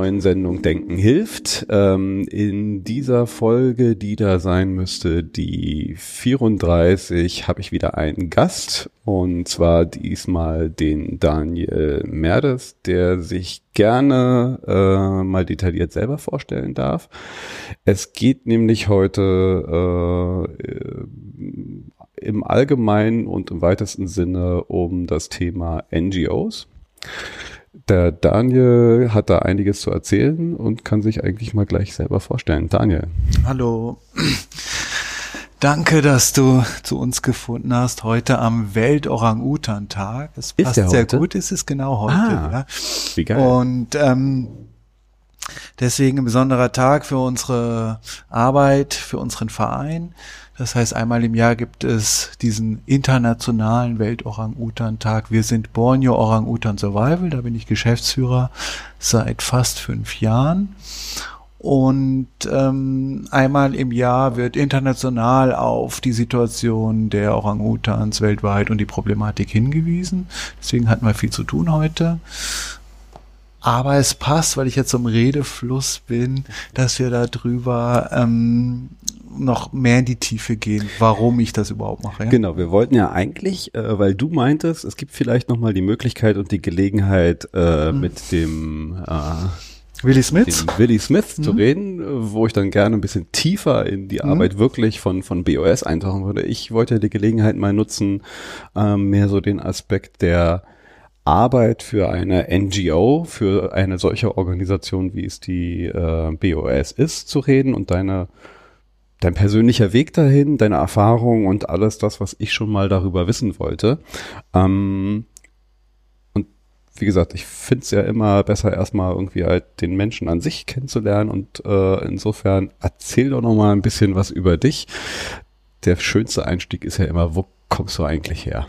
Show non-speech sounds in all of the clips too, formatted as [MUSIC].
neuen Sendung Denken hilft. Ähm, in dieser Folge, die da sein müsste, die 34, habe ich wieder einen Gast und zwar diesmal den Daniel Merdes, der sich gerne äh, mal detailliert selber vorstellen darf. Es geht nämlich heute äh, im allgemeinen und im weitesten Sinne um das Thema NGOs. Der Daniel hat da einiges zu erzählen und kann sich eigentlich mal gleich selber vorstellen. Daniel. Hallo. Danke, dass du zu uns gefunden hast heute am Welt-Orang-Utan-Tag. Es passt sehr gut, es ist genau heute. Ah, ja. Wie geil. Und ähm, deswegen ein besonderer Tag für unsere Arbeit, für unseren Verein. Das heißt, einmal im Jahr gibt es diesen internationalen Welt-Orang-Utan-Tag. Wir sind Borneo Orang-Utan Survival, da bin ich Geschäftsführer seit fast fünf Jahren. Und ähm, einmal im Jahr wird international auf die Situation der Orang-Utans weltweit und die Problematik hingewiesen. Deswegen hatten wir viel zu tun heute. Aber es passt, weil ich jetzt im Redefluss bin, dass wir darüber ähm, noch mehr in die Tiefe gehen, warum ich das überhaupt mache. Ja? Genau, wir wollten ja eigentlich, äh, weil du meintest, es gibt vielleicht noch mal die Möglichkeit und die Gelegenheit äh, mhm. mit dem äh, Willy Smith, Willy Smith mhm. zu reden, wo ich dann gerne ein bisschen tiefer in die mhm. Arbeit wirklich von von BOS eintauchen würde. Ich wollte die Gelegenheit mal nutzen, äh, mehr so den Aspekt der Arbeit für eine NGO, für eine solche Organisation, wie es die äh, BOS ist, zu reden und deine dein persönlicher Weg dahin, deine Erfahrung und alles das, was ich schon mal darüber wissen wollte. Ähm, und wie gesagt, ich finde es ja immer besser, erstmal irgendwie halt den Menschen an sich kennenzulernen und äh, insofern erzähl doch noch mal ein bisschen was über dich. Der schönste Einstieg ist ja immer, wo kommst du eigentlich her?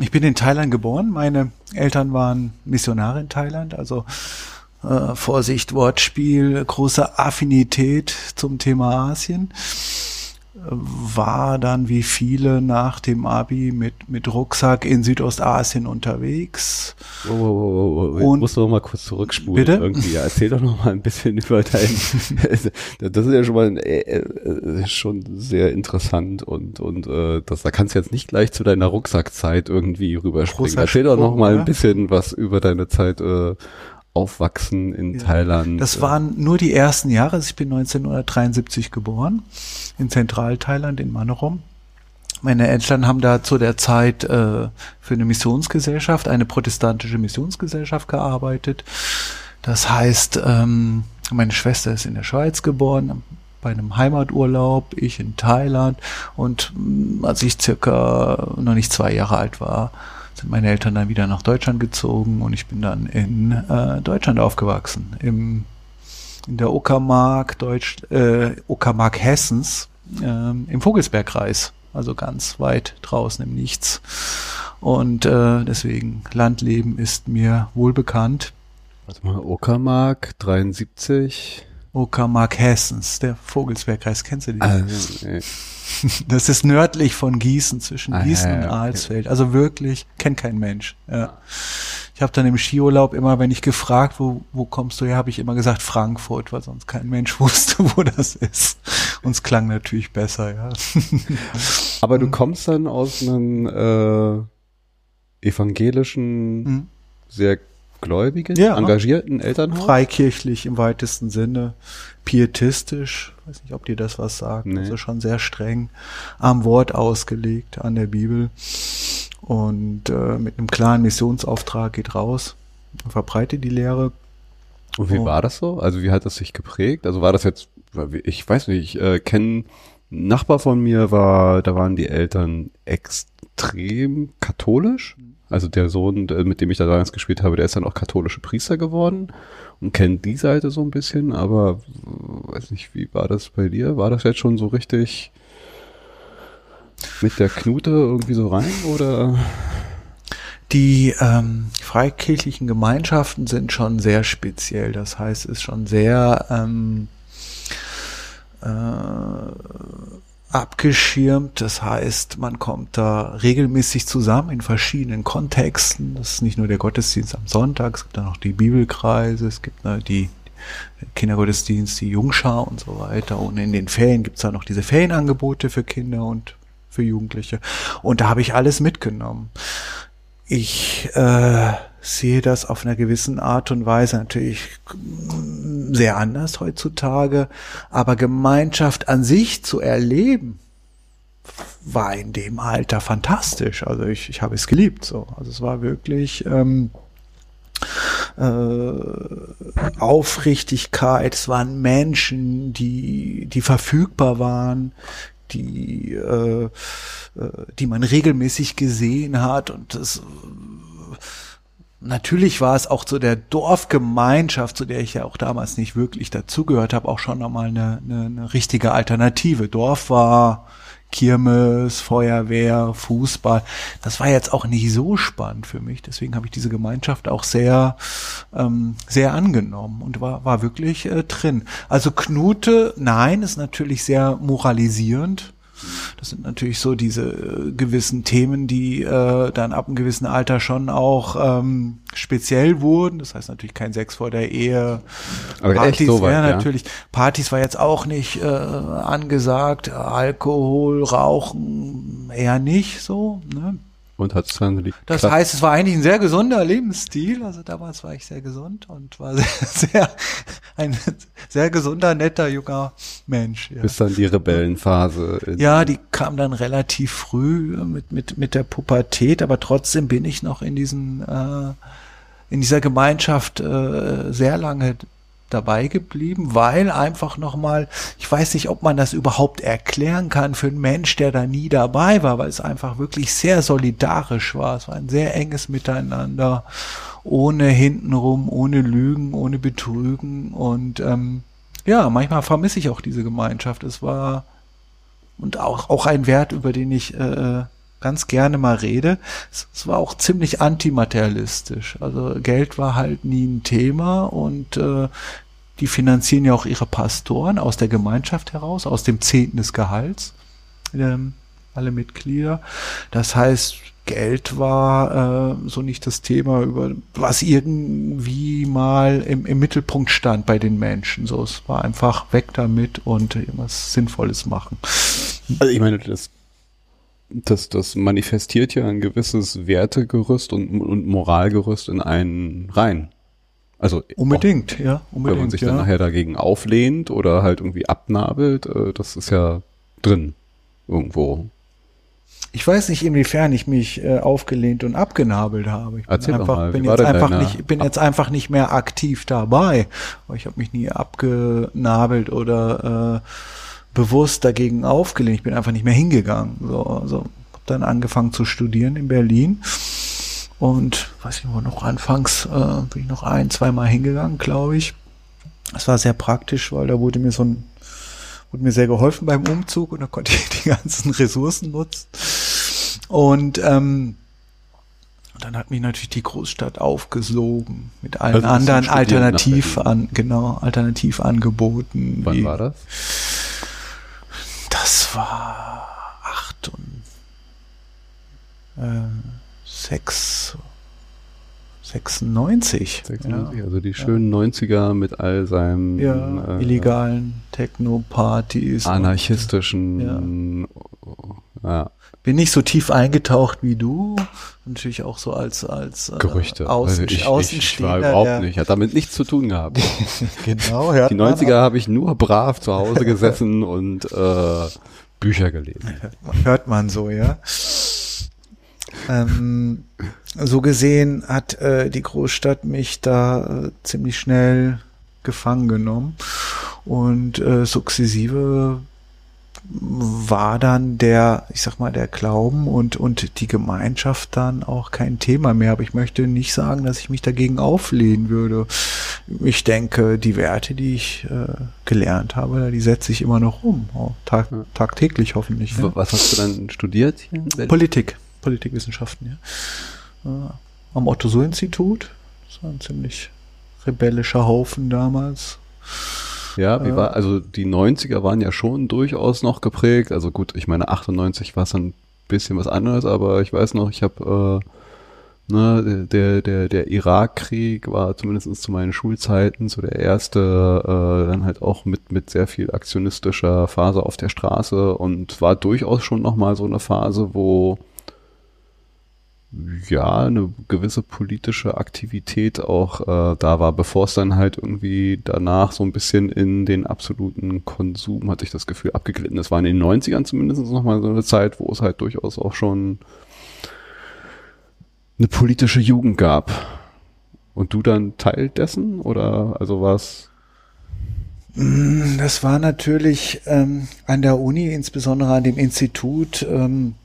Ich bin in Thailand geboren. Meine Eltern waren Missionare in Thailand, also äh, Vorsicht, Wortspiel, große Affinität zum Thema Asien. War dann wie viele nach dem Abi mit, mit Rucksack in Südostasien unterwegs. Oh, oh, oh, oh. Und musst du noch mal kurz zurückspulen. Bitte? Irgendwie. Ja, erzähl doch noch mal ein bisschen [LAUGHS] über dein. das ist ja schon mal äh, äh, schon sehr interessant und und äh, das da kannst du jetzt nicht gleich zu deiner Rucksackzeit irgendwie rüberspringen. Erzähl doch noch mal ein bisschen was über deine Zeit äh, Aufwachsen in ja. Thailand. Das waren nur die ersten Jahre. Also ich bin 1973 geboren in Zentralthailand in Manorom. Meine Eltern haben da zu der Zeit äh, für eine Missionsgesellschaft, eine protestantische Missionsgesellschaft gearbeitet. Das heißt, ähm, meine Schwester ist in der Schweiz geboren, bei einem Heimaturlaub, ich in Thailand und mm, als ich circa noch nicht zwei Jahre alt war, sind meine Eltern dann wieder nach Deutschland gezogen und ich bin dann in äh, Deutschland aufgewachsen, im, in der Uckermark, Deutsch, äh, Uckermark Hessens, äh, im Vogelsbergkreis, also ganz weit draußen im Nichts. Und äh, deswegen, Landleben ist mir wohl bekannt. Warte mal, Uckermark 73. Uckermark Hessens, der Vogelsbergkreis, kennst du den? Also, nee. [LAUGHS] Das ist nördlich von Gießen, zwischen ah, Gießen ja, ja, und Alsfeld. Also wirklich, kennt kein Mensch. Ja. Ich habe dann im Skiurlaub immer, wenn ich gefragt, wo, wo kommst du her, habe ich immer gesagt Frankfurt, weil sonst kein Mensch [LAUGHS] wusste, wo das ist. Und es klang natürlich besser, ja. [LAUGHS] Aber du kommst dann aus einem äh, evangelischen, hm. sehr gläubigen, ja, engagierten Elternhaus? Freikirchlich im weitesten Sinne, pietistisch, weiß nicht, ob dir das was sagt, nee. also schon sehr streng am Wort ausgelegt, an der Bibel und äh, mit einem klaren Missionsauftrag geht raus, verbreitet die Lehre. Und wie oh. war das so? Also wie hat das sich geprägt? Also war das jetzt, ich weiß nicht, ich äh, kenne Nachbar von mir war, da waren die Eltern extrem katholisch. Also der Sohn, mit dem ich da damals gespielt habe, der ist dann auch katholische Priester geworden und kennt die Seite so ein bisschen, aber weiß nicht, wie war das bei dir? War das jetzt schon so richtig mit der Knute irgendwie so rein oder? Die ähm, freikirchlichen Gemeinschaften sind schon sehr speziell. Das heißt, es ist schon sehr ähm, äh, abgeschirmt. Das heißt, man kommt da regelmäßig zusammen in verschiedenen Kontexten. Das ist nicht nur der Gottesdienst am Sonntag, es gibt dann noch die Bibelkreise, es gibt ne, die Kindergottesdienst, die Jungschar und so weiter. Und in den Ferien gibt es dann noch diese Ferienangebote für Kinder und für Jugendliche. Und da habe ich alles mitgenommen. Ich äh, sehe das auf einer gewissen Art und Weise natürlich sehr anders heutzutage, aber Gemeinschaft an sich zu erleben, war in dem Alter fantastisch. Also ich, ich habe es geliebt so. Also es war wirklich ähm, äh, Aufrichtigkeit, es waren Menschen, die, die verfügbar waren, die, äh, äh die man regelmäßig gesehen hat und das Natürlich war es auch zu der Dorfgemeinschaft, zu der ich ja auch damals nicht wirklich dazugehört habe, auch schon nochmal eine, eine, eine richtige Alternative. Dorf war Kirmes, Feuerwehr, Fußball. Das war jetzt auch nicht so spannend für mich. Deswegen habe ich diese Gemeinschaft auch sehr, ähm, sehr angenommen und war, war wirklich äh, drin. Also Knute, nein, ist natürlich sehr moralisierend das sind natürlich so diese äh, gewissen Themen, die äh, dann ab einem gewissen Alter schon auch ähm, speziell wurden. Das heißt natürlich kein Sex vor der Ehe. Aber Partys so wäre natürlich, Partys war jetzt auch nicht äh, angesagt, Alkohol, Rauchen eher nicht so. Ne? Und hat es dann Das heißt, es war eigentlich ein sehr gesunder Lebensstil. Also damals war ich sehr gesund und war [LAUGHS] sehr, sehr ein sehr gesunder, netter, junger Mensch. Ja. Bis dann die Rebellenphase. Ja, die kam dann relativ früh mit, mit, mit der Pubertät, aber trotzdem bin ich noch in diesen, äh, in dieser Gemeinschaft äh, sehr lange dabei geblieben, weil einfach nochmal, ich weiß nicht, ob man das überhaupt erklären kann für einen Mensch, der da nie dabei war, weil es einfach wirklich sehr solidarisch war. Es war ein sehr enges Miteinander, ohne hintenrum, ohne Lügen, ohne Betrügen und ähm, ja, manchmal vermisse ich auch diese Gemeinschaft. Es war und auch, auch ein Wert, über den ich äh, ganz gerne mal rede. Es, es, war auch ziemlich antimaterialistisch. Also Geld war halt nie ein Thema und äh, die finanzieren ja auch ihre Pastoren aus der Gemeinschaft heraus, aus dem Zehnten des Gehalts, ähm, alle Mitglieder. Das heißt, Geld war äh, so nicht das Thema, über was irgendwie mal im, im Mittelpunkt stand bei den Menschen. So, es war einfach weg damit und irgendwas Sinnvolles machen. Also ich meine, das das, das manifestiert ja ein gewisses Wertegerüst und, und Moralgerüst in einen rein. Also unbedingt, auch, ja, unbedingt. Wenn man sich ja. dann nachher dagegen auflehnt oder halt irgendwie abnabelt, äh, das ist ja drin irgendwo. Ich weiß nicht, inwiefern ich mich äh, aufgelehnt und abgenabelt habe. Ich bin Erzähl einfach, mal, bin jetzt einfach nicht, bin jetzt einfach nicht mehr aktiv dabei. Ich habe mich nie abgenabelt oder äh, bewusst dagegen aufgelehnt. Ich bin einfach nicht mehr hingegangen. So, also habe dann angefangen zu studieren in Berlin und weiß nicht, wo noch anfangs äh, bin ich noch ein, zweimal hingegangen, glaube ich. Das war sehr praktisch, weil da wurde mir so ein, wurde mir sehr geholfen beim Umzug und da konnte ich [LAUGHS] die ganzen Ressourcen nutzen. Und ähm, dann hat mich natürlich die Großstadt aufgesogen mit allen also anderen Alternativ an, genau, Alternativangeboten. Wann war das? Das war acht und äh, 6, 96. 96, ja. also die schönen ja. 90er mit all seinem ja, äh, illegalen Techno-Partys. Anarchistischen. ja. Bin nicht so tief eingetaucht wie du. Natürlich auch so als, als äh, Gerüchte. Außen, also ich, Außenstehender. Ich war überhaupt nicht. Hat damit nichts zu tun gehabt. [LAUGHS] genau, ja. Die 90er habe ich nur brav zu Hause gesessen [LAUGHS] und äh, Bücher gelesen. Hört man so, ja. Ähm, so gesehen hat äh, die Großstadt mich da äh, ziemlich schnell gefangen genommen und äh, sukzessive war dann der, ich sag mal, der Glauben und, und die Gemeinschaft dann auch kein Thema mehr. Aber ich möchte nicht sagen, dass ich mich dagegen auflehnen würde. Ich denke, die Werte, die ich äh, gelernt habe, die setze ich immer noch um. Tag, tagtäglich hoffentlich. Ne? Was hast du dann studiert hier? Politik. Politikwissenschaften, ja. Am Otto-Suhr-Institut. Das war ein ziemlich rebellischer Haufen damals. Ja, wie war, also die 90er waren ja schon durchaus noch geprägt. Also gut, ich meine 98 war es dann ein bisschen was anderes, aber ich weiß noch, ich habe äh, ne, der, der, der Irakkrieg war zumindest zu meinen Schulzeiten so der erste, äh, dann halt auch mit, mit sehr viel aktionistischer Phase auf der Straße und war durchaus schon nochmal so eine Phase, wo ja, eine gewisse politische Aktivität auch äh, da war, bevor es dann halt irgendwie danach so ein bisschen in den absoluten Konsum, hatte ich das Gefühl, abgeglitten. Das war in den 90ern zumindest nochmal so eine Zeit, wo es halt durchaus auch schon eine politische Jugend gab. Und du dann Teil dessen oder also was? Mm, das war natürlich ähm, an der Uni, insbesondere an dem Institut, ähm,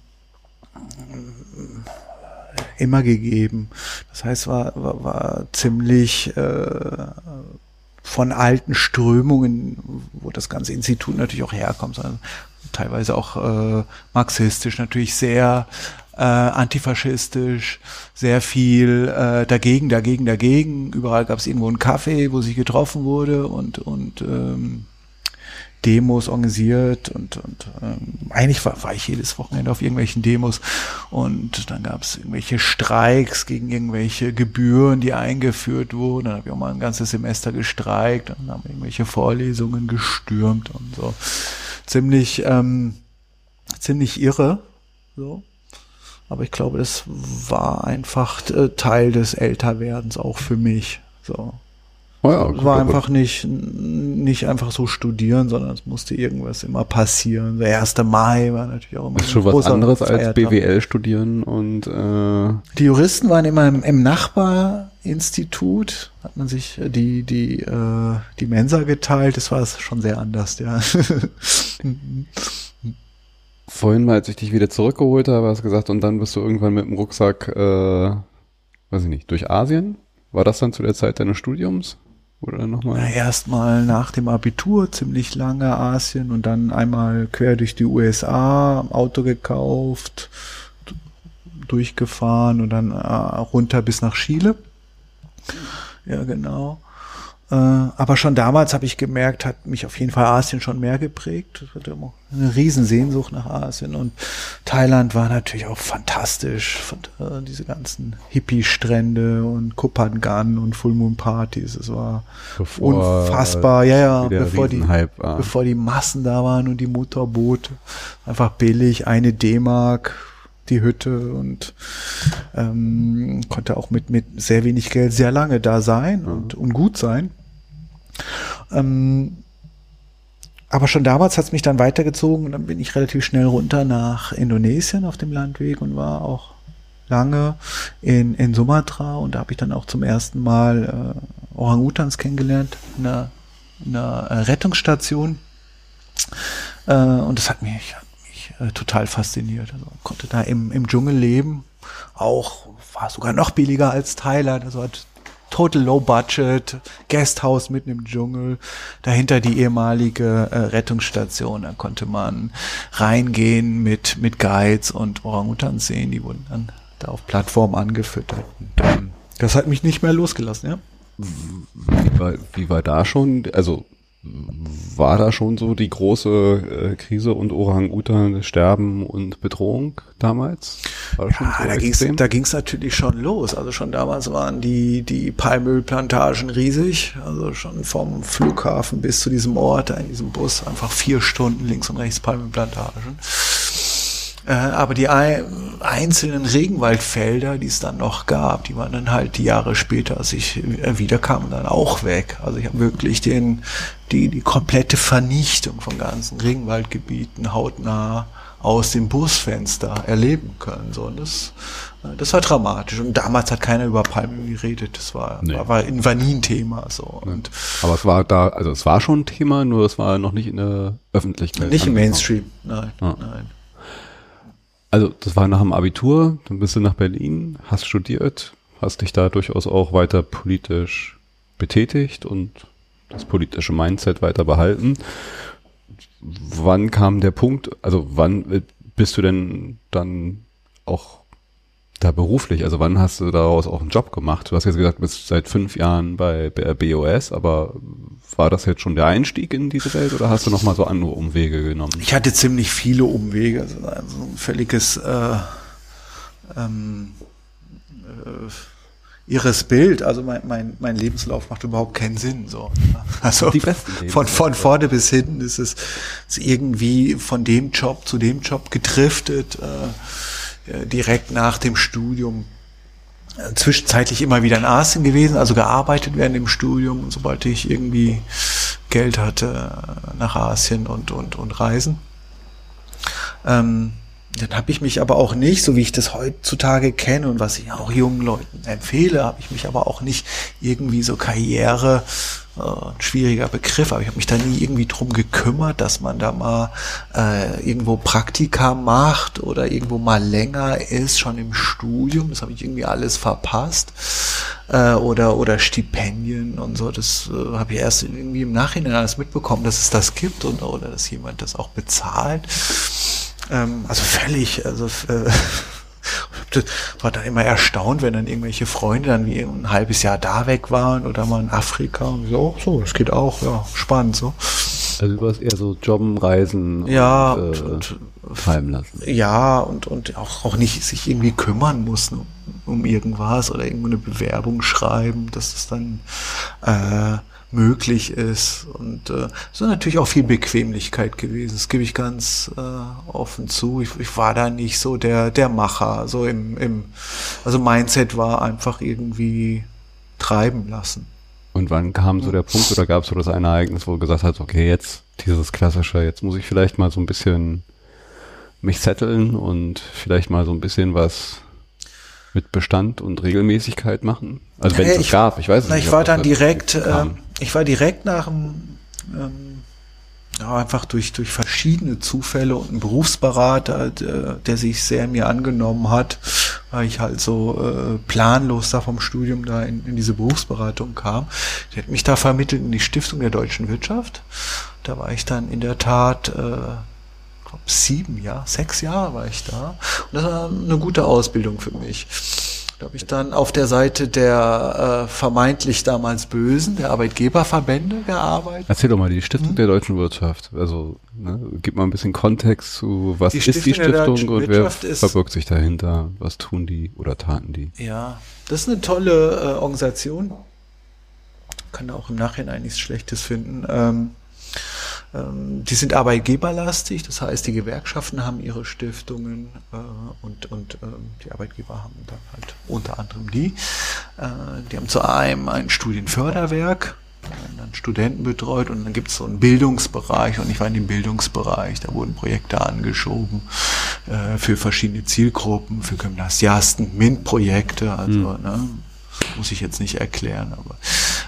immer gegeben. Das heißt, war, war, war ziemlich äh, von alten Strömungen, wo das ganze Institut natürlich auch herkommt, sondern teilweise auch äh, marxistisch, natürlich sehr äh, antifaschistisch, sehr viel äh, dagegen, dagegen, dagegen. Überall gab es irgendwo einen Kaffee, wo sich getroffen wurde und und ähm, Demos organisiert und, und ähm, eigentlich war, war ich jedes Wochenende auf irgendwelchen Demos und dann gab es irgendwelche Streiks gegen irgendwelche Gebühren, die eingeführt wurden. Dann habe ich auch mal ein ganzes Semester gestreikt und haben irgendwelche Vorlesungen gestürmt und so. Ziemlich, ähm, ziemlich irre. So. Aber ich glaube, das war einfach äh, Teil des Älterwerdens auch für mich. So. Oh ja, war einfach nicht, nicht einfach so studieren, sondern es musste irgendwas immer passieren. Der 1. Mai war natürlich auch immer Das ist schon was anderes als BWL studieren und äh Die Juristen waren immer im, im Nachbarinstitut, hat man sich die, die, äh, die Mensa geteilt, das war schon sehr anders, ja. [LAUGHS] Vorhin mal, als ich dich wieder zurückgeholt habe, hast du gesagt, und dann bist du irgendwann mit dem Rucksack, äh, weiß ich nicht, durch Asien? War das dann zu der Zeit deines Studiums? Oder nochmal? Erstmal nach dem Abitur ziemlich lange Asien und dann einmal quer durch die USA, Auto gekauft, durchgefahren und dann äh, runter bis nach Chile. Ja, genau. Äh, aber schon damals habe ich gemerkt, hat mich auf jeden Fall Asien schon mehr geprägt. Das hatte immer eine Riesensehnsucht nach Asien und Thailand war natürlich auch fantastisch. Äh, diese ganzen Hippie-Strände und Kupangan und Full Moon Partys. Es war bevor unfassbar. Ja, ja, bevor die, bevor die Massen da waren und die Motorboote. Einfach billig, eine D-Mark, die Hütte und ähm, konnte auch mit, mit sehr wenig Geld sehr lange da sein mhm. und, und gut sein. Ähm, aber schon damals hat es mich dann weitergezogen und dann bin ich relativ schnell runter nach Indonesien auf dem Landweg und war auch lange in, in Sumatra und da habe ich dann auch zum ersten Mal äh, Orang-Utans kennengelernt in einer äh, Rettungsstation. Äh, und das hat mich, hat mich äh, total fasziniert. Also konnte da im, im Dschungel leben. Auch war sogar noch billiger als Thailand. Also hat total low budget, Guesthouse mitten im Dschungel, dahinter die ehemalige äh, Rettungsstation, da konnte man reingehen mit, mit Guides und Orangutans sehen, die wurden dann da auf Plattform angefüttert. Und, ähm, das hat mich nicht mehr losgelassen, ja. Wie war, wie war da schon, also war da schon so die große äh, Krise und Orang-Utan Sterben und Bedrohung damals? War das ja, so da ging's, da ging's natürlich schon los. Also schon damals waren die, die Palmölplantagen riesig. Also schon vom Flughafen bis zu diesem Ort, in diesem Bus, einfach vier Stunden links und rechts Palmölplantagen. Äh, aber die einzelnen Regenwaldfelder, die es dann noch gab, die waren dann halt die Jahre später, als ich äh, wiederkam, dann auch weg. Also ich habe wirklich den, die, die komplette Vernichtung von ganzen Regenwaldgebieten hautnah aus dem Busfenster erleben können. So, und das, äh, das war dramatisch. Und damals hat keiner über Palmen geredet. Das war, nee. war, war, ein Thema. So. Und Aber es war da, also es war schon ein Thema, nur es war noch nicht in der Öffentlichkeit. Nicht im Mainstream, nein, ja. nein. Also das war nach dem Abitur, dann bist du nach Berlin, hast studiert, hast dich da durchaus auch weiter politisch betätigt und das politische Mindset weiter behalten. Wann kam der Punkt, also wann bist du denn dann auch da beruflich? Also wann hast du daraus auch einen Job gemacht? Du hast jetzt gesagt, du bist seit fünf Jahren bei BOS, aber war das jetzt schon der Einstieg in diese Welt oder hast du noch mal so andere Umwege genommen? Ich hatte ziemlich viele Umwege, also ein völliges äh, ähm, äh, irres Bild. Also mein, mein, mein Lebenslauf macht überhaupt keinen Sinn. So. [LAUGHS] Also von, von vorne bis hinten ist es ist irgendwie von dem Job zu dem Job gedriftet, äh, direkt nach dem Studium. Äh, zwischenzeitlich immer wieder in Asien gewesen, also gearbeitet während dem Studium, sobald ich irgendwie Geld hatte, nach Asien und, und, und reisen. Ähm, dann habe ich mich aber auch nicht, so wie ich das heutzutage kenne und was ich auch jungen Leuten empfehle, habe ich mich aber auch nicht irgendwie so Karriere, äh, ein schwieriger Begriff, aber ich habe mich da nie irgendwie drum gekümmert, dass man da mal äh, irgendwo Praktika macht oder irgendwo mal länger ist, schon im Studium. Das habe ich irgendwie alles verpasst. Äh, oder, oder Stipendien und so. Das äh, habe ich erst irgendwie im Nachhinein alles mitbekommen, dass es das gibt und oder dass jemand das auch bezahlt. Ähm, also völlig, also äh, [LAUGHS] war dann immer erstaunt, wenn dann irgendwelche Freunde dann wie ein halbes Jahr da weg waren oder mal in Afrika und so, so, das geht auch, ja, spannend so. Also du hast eher so Jobben, Reisen ja, und, äh, und, fallen lassen. Ja, und, und auch, auch nicht sich irgendwie kümmern muss um, um irgendwas oder irgendwo eine Bewerbung schreiben, dass es dann äh, möglich ist. Und äh, so natürlich auch viel Bequemlichkeit gewesen. Das gebe ich ganz äh, offen zu. Ich, ich war da nicht so der, der Macher. So im, im, also Mindset war einfach irgendwie treiben lassen. Und wann kam so der Punkt oder gab es so das eine Ereignis, wo du gesagt hast, okay, jetzt dieses klassische, jetzt muss ich vielleicht mal so ein bisschen mich setteln und vielleicht mal so ein bisschen was mit Bestand und Regelmäßigkeit machen? Also wenn es das gab, ich weiß es na, nicht. Ich war dann direkt, äh, ich war direkt nach dem, ähm, ja, einfach durch, durch verschiedene Zufälle und ein Berufsberater, der, der sich sehr mir angenommen hat, weil ich halt so äh, planlos da vom Studium da in, in diese Berufsberatung kam. Der hat mich da vermittelt in die Stiftung der deutschen Wirtschaft. Da war ich dann in der Tat äh, glaube sieben Jahre, sechs Jahre war ich da. Und das war eine gute Ausbildung für mich. Da habe ich dann auf der Seite der äh, vermeintlich damals Bösen, der Arbeitgeberverbände gearbeitet. Erzähl doch mal die Stiftung hm? der deutschen Wirtschaft. Also ne, gib mal ein bisschen Kontext zu, was die ist die Stiftung und wer verbirgt sich dahinter? Was tun die oder taten die? Ja, das ist eine tolle äh, Organisation. Kann da auch im Nachhinein nichts Schlechtes finden. Ähm, die sind arbeitgeberlastig, das heißt, die Gewerkschaften haben ihre Stiftungen äh, und, und ähm, die Arbeitgeber haben dann halt unter anderem die. Äh, die haben zu einem ein Studienförderwerk, dann Studenten betreut und dann gibt es so einen Bildungsbereich und ich war in dem Bildungsbereich, da wurden Projekte angeschoben äh, für verschiedene Zielgruppen, für Gymnasiasten, MINT-Projekte, also mhm. ne, muss ich jetzt nicht erklären, aber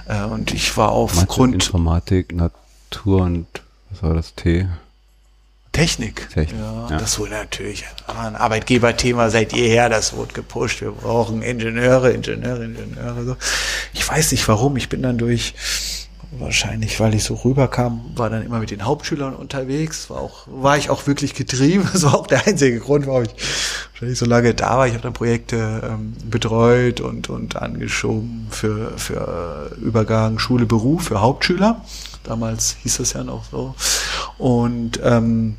äh, und ich war aufgrund Informatik, Natur und was war das T? Technik. Technik. Ja, ja. Das wurde natürlich ein Arbeitgeberthema seit jeher, das wurde gepusht. Wir brauchen Ingenieure, Ingenieure, Ingenieure. So. Ich weiß nicht warum. Ich bin dann durch, wahrscheinlich weil ich so rüberkam, war dann immer mit den Hauptschülern unterwegs. War auch, war ich auch wirklich getrieben. Das war auch der einzige Grund, warum ich wahrscheinlich so lange da war. Ich habe dann Projekte ähm, betreut und, und angeschoben für, für Übergang Schule, Beruf, für Hauptschüler. Damals hieß es ja noch so. Und ähm,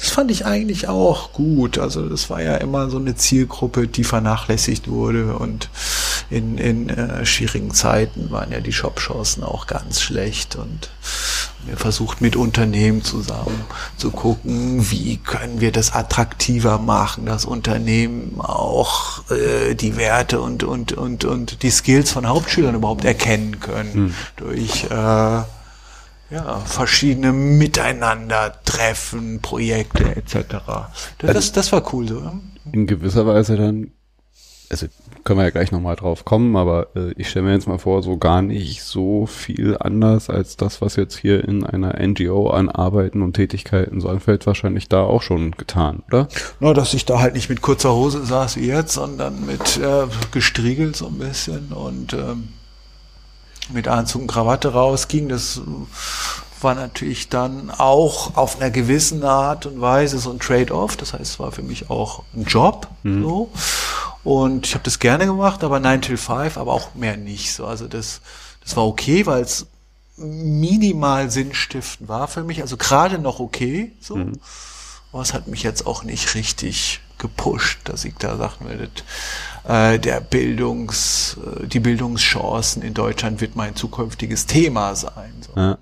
das fand ich eigentlich auch gut. Also das war ja immer so eine Zielgruppe, die vernachlässigt wurde und in, in äh, schwierigen Zeiten waren ja die Shop-Chancen auch ganz schlecht und wir versucht mit Unternehmen zusammen zu gucken, wie können wir das attraktiver machen, dass Unternehmen auch äh, die Werte und, und, und, und die Skills von Hauptschülern überhaupt erkennen können hm. durch äh, ja, verschiedene Miteinander-Treffen, Projekte etc. Das, also das war cool so. In gewisser Weise dann, also können wir ja gleich nochmal drauf kommen, aber äh, ich stelle mir jetzt mal vor, so gar nicht so viel anders als das, was jetzt hier in einer NGO an Arbeiten und Tätigkeiten so anfällt, wahrscheinlich da auch schon getan, oder? Nur, dass ich da halt nicht mit kurzer Hose saß wie jetzt, sondern mit äh, gestriegelt so ein bisschen und ähm, mit Anzug und Krawatte rausging. Das war natürlich dann auch auf einer gewissen Art und Weise so ein Trade-off. Das heißt, es war für mich auch ein Job. Mhm. So. Und ich habe das gerne gemacht, aber 9 till 5, aber auch mehr nicht. So. Also das, das war okay, weil es minimal sinnstiftend war für mich. Also gerade noch okay. So. Mhm. Aber es hat mich jetzt auch nicht richtig gepusht, dass ich da sagen würde, äh, der Bildungs, äh, die Bildungschancen in Deutschland wird mein zukünftiges Thema sein. So. Ja.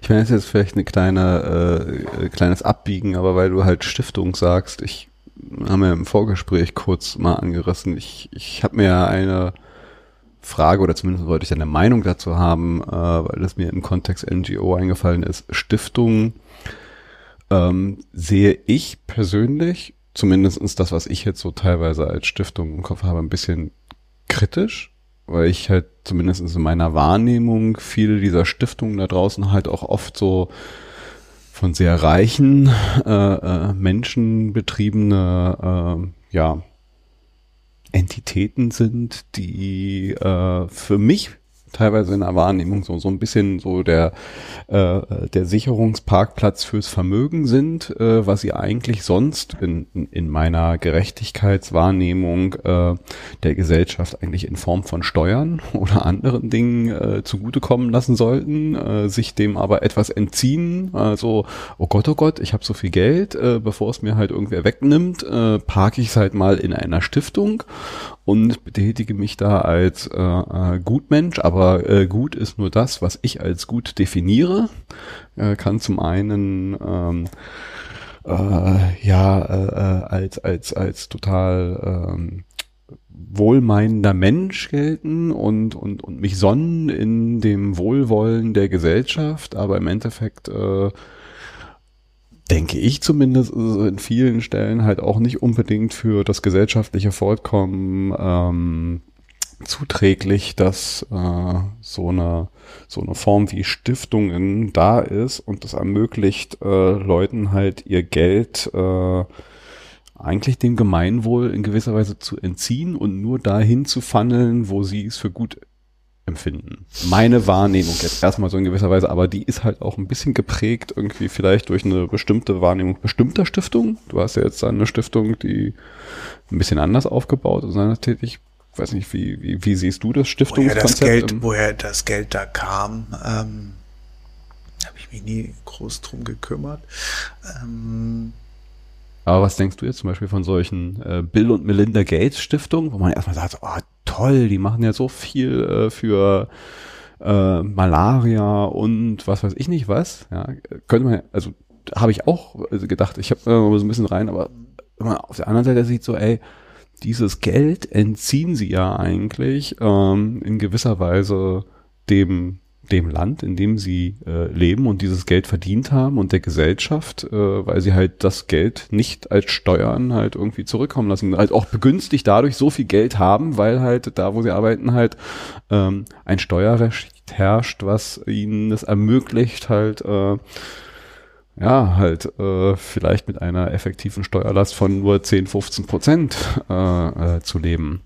Ich meine, das ist jetzt vielleicht eine kleine, äh, kleines Abbiegen, aber weil du halt Stiftung sagst, ich haben ja im Vorgespräch kurz mal angerissen. Ich, ich habe mir eine Frage oder zumindest wollte ich eine Meinung dazu haben, äh, weil das mir im Kontext NGO eingefallen ist. Stiftung ähm, sehe ich persönlich, zumindestens das, was ich jetzt so teilweise als Stiftung im Kopf habe, ein bisschen kritisch weil ich halt zumindest in meiner Wahrnehmung viele dieser Stiftungen da draußen halt auch oft so von sehr reichen äh, äh, Menschen betriebene äh, ja Entitäten sind, die äh, für mich teilweise in der Wahrnehmung so, so ein bisschen so der, äh, der Sicherungsparkplatz fürs Vermögen sind, äh, was sie eigentlich sonst in, in meiner Gerechtigkeitswahrnehmung äh, der Gesellschaft eigentlich in Form von Steuern [LAUGHS] oder anderen Dingen äh, zugutekommen lassen sollten, äh, sich dem aber etwas entziehen, also oh Gott, oh Gott, ich habe so viel Geld, äh, bevor es mir halt irgendwer wegnimmt, äh, parke ich es halt mal in einer Stiftung und betätige mich da als äh, äh, Gutmensch, aber äh, gut ist nur das, was ich als gut definiere. Äh, kann zum einen ähm, äh, ja äh, äh als als als total ähm, wohlmeinender Mensch gelten und, und, und mich sonnen in dem Wohlwollen der Gesellschaft, aber im Endeffekt äh, denke ich zumindest, in vielen Stellen halt auch nicht unbedingt für das gesellschaftliche Fortkommen ähm, zuträglich, dass äh, so eine so eine Form wie Stiftungen da ist und das ermöglicht äh, Leuten halt ihr Geld äh, eigentlich dem Gemeinwohl in gewisser Weise zu entziehen und nur dahin zu funneln, wo sie es für gut empfinden. Meine Wahrnehmung jetzt erstmal so in gewisser Weise, aber die ist halt auch ein bisschen geprägt irgendwie vielleicht durch eine bestimmte Wahrnehmung bestimmter Stiftungen. Du hast ja jetzt eine Stiftung, die ein bisschen anders aufgebaut ist, seiner tätig. Ich weiß nicht, wie, wie, wie siehst du das Stiftungskonzept? Woher das Geld, woher das Geld da kam, ähm, habe ich mich nie groß drum gekümmert. Ähm, aber was denkst du jetzt zum Beispiel von solchen äh, Bill und Melinda Gates Stiftungen, wo man erstmal sagt, oh toll, die machen ja so viel äh, für äh, Malaria und was weiß ich nicht was. Ja, könnte man, also habe ich auch gedacht, ich habe äh, so ein bisschen rein, aber auf der anderen Seite sieht, so, ey, dieses Geld entziehen sie ja eigentlich ähm, in gewisser Weise dem dem Land, in dem sie äh, leben und dieses Geld verdient haben und der Gesellschaft, äh, weil sie halt das Geld nicht als Steuern halt irgendwie zurückkommen lassen, halt auch begünstigt dadurch so viel Geld haben, weil halt da, wo sie arbeiten, halt ähm, ein Steuerrecht herrscht, was ihnen es ermöglicht, halt äh, ja, halt äh, vielleicht mit einer effektiven Steuerlast von nur 10, 15 Prozent äh, äh, zu leben.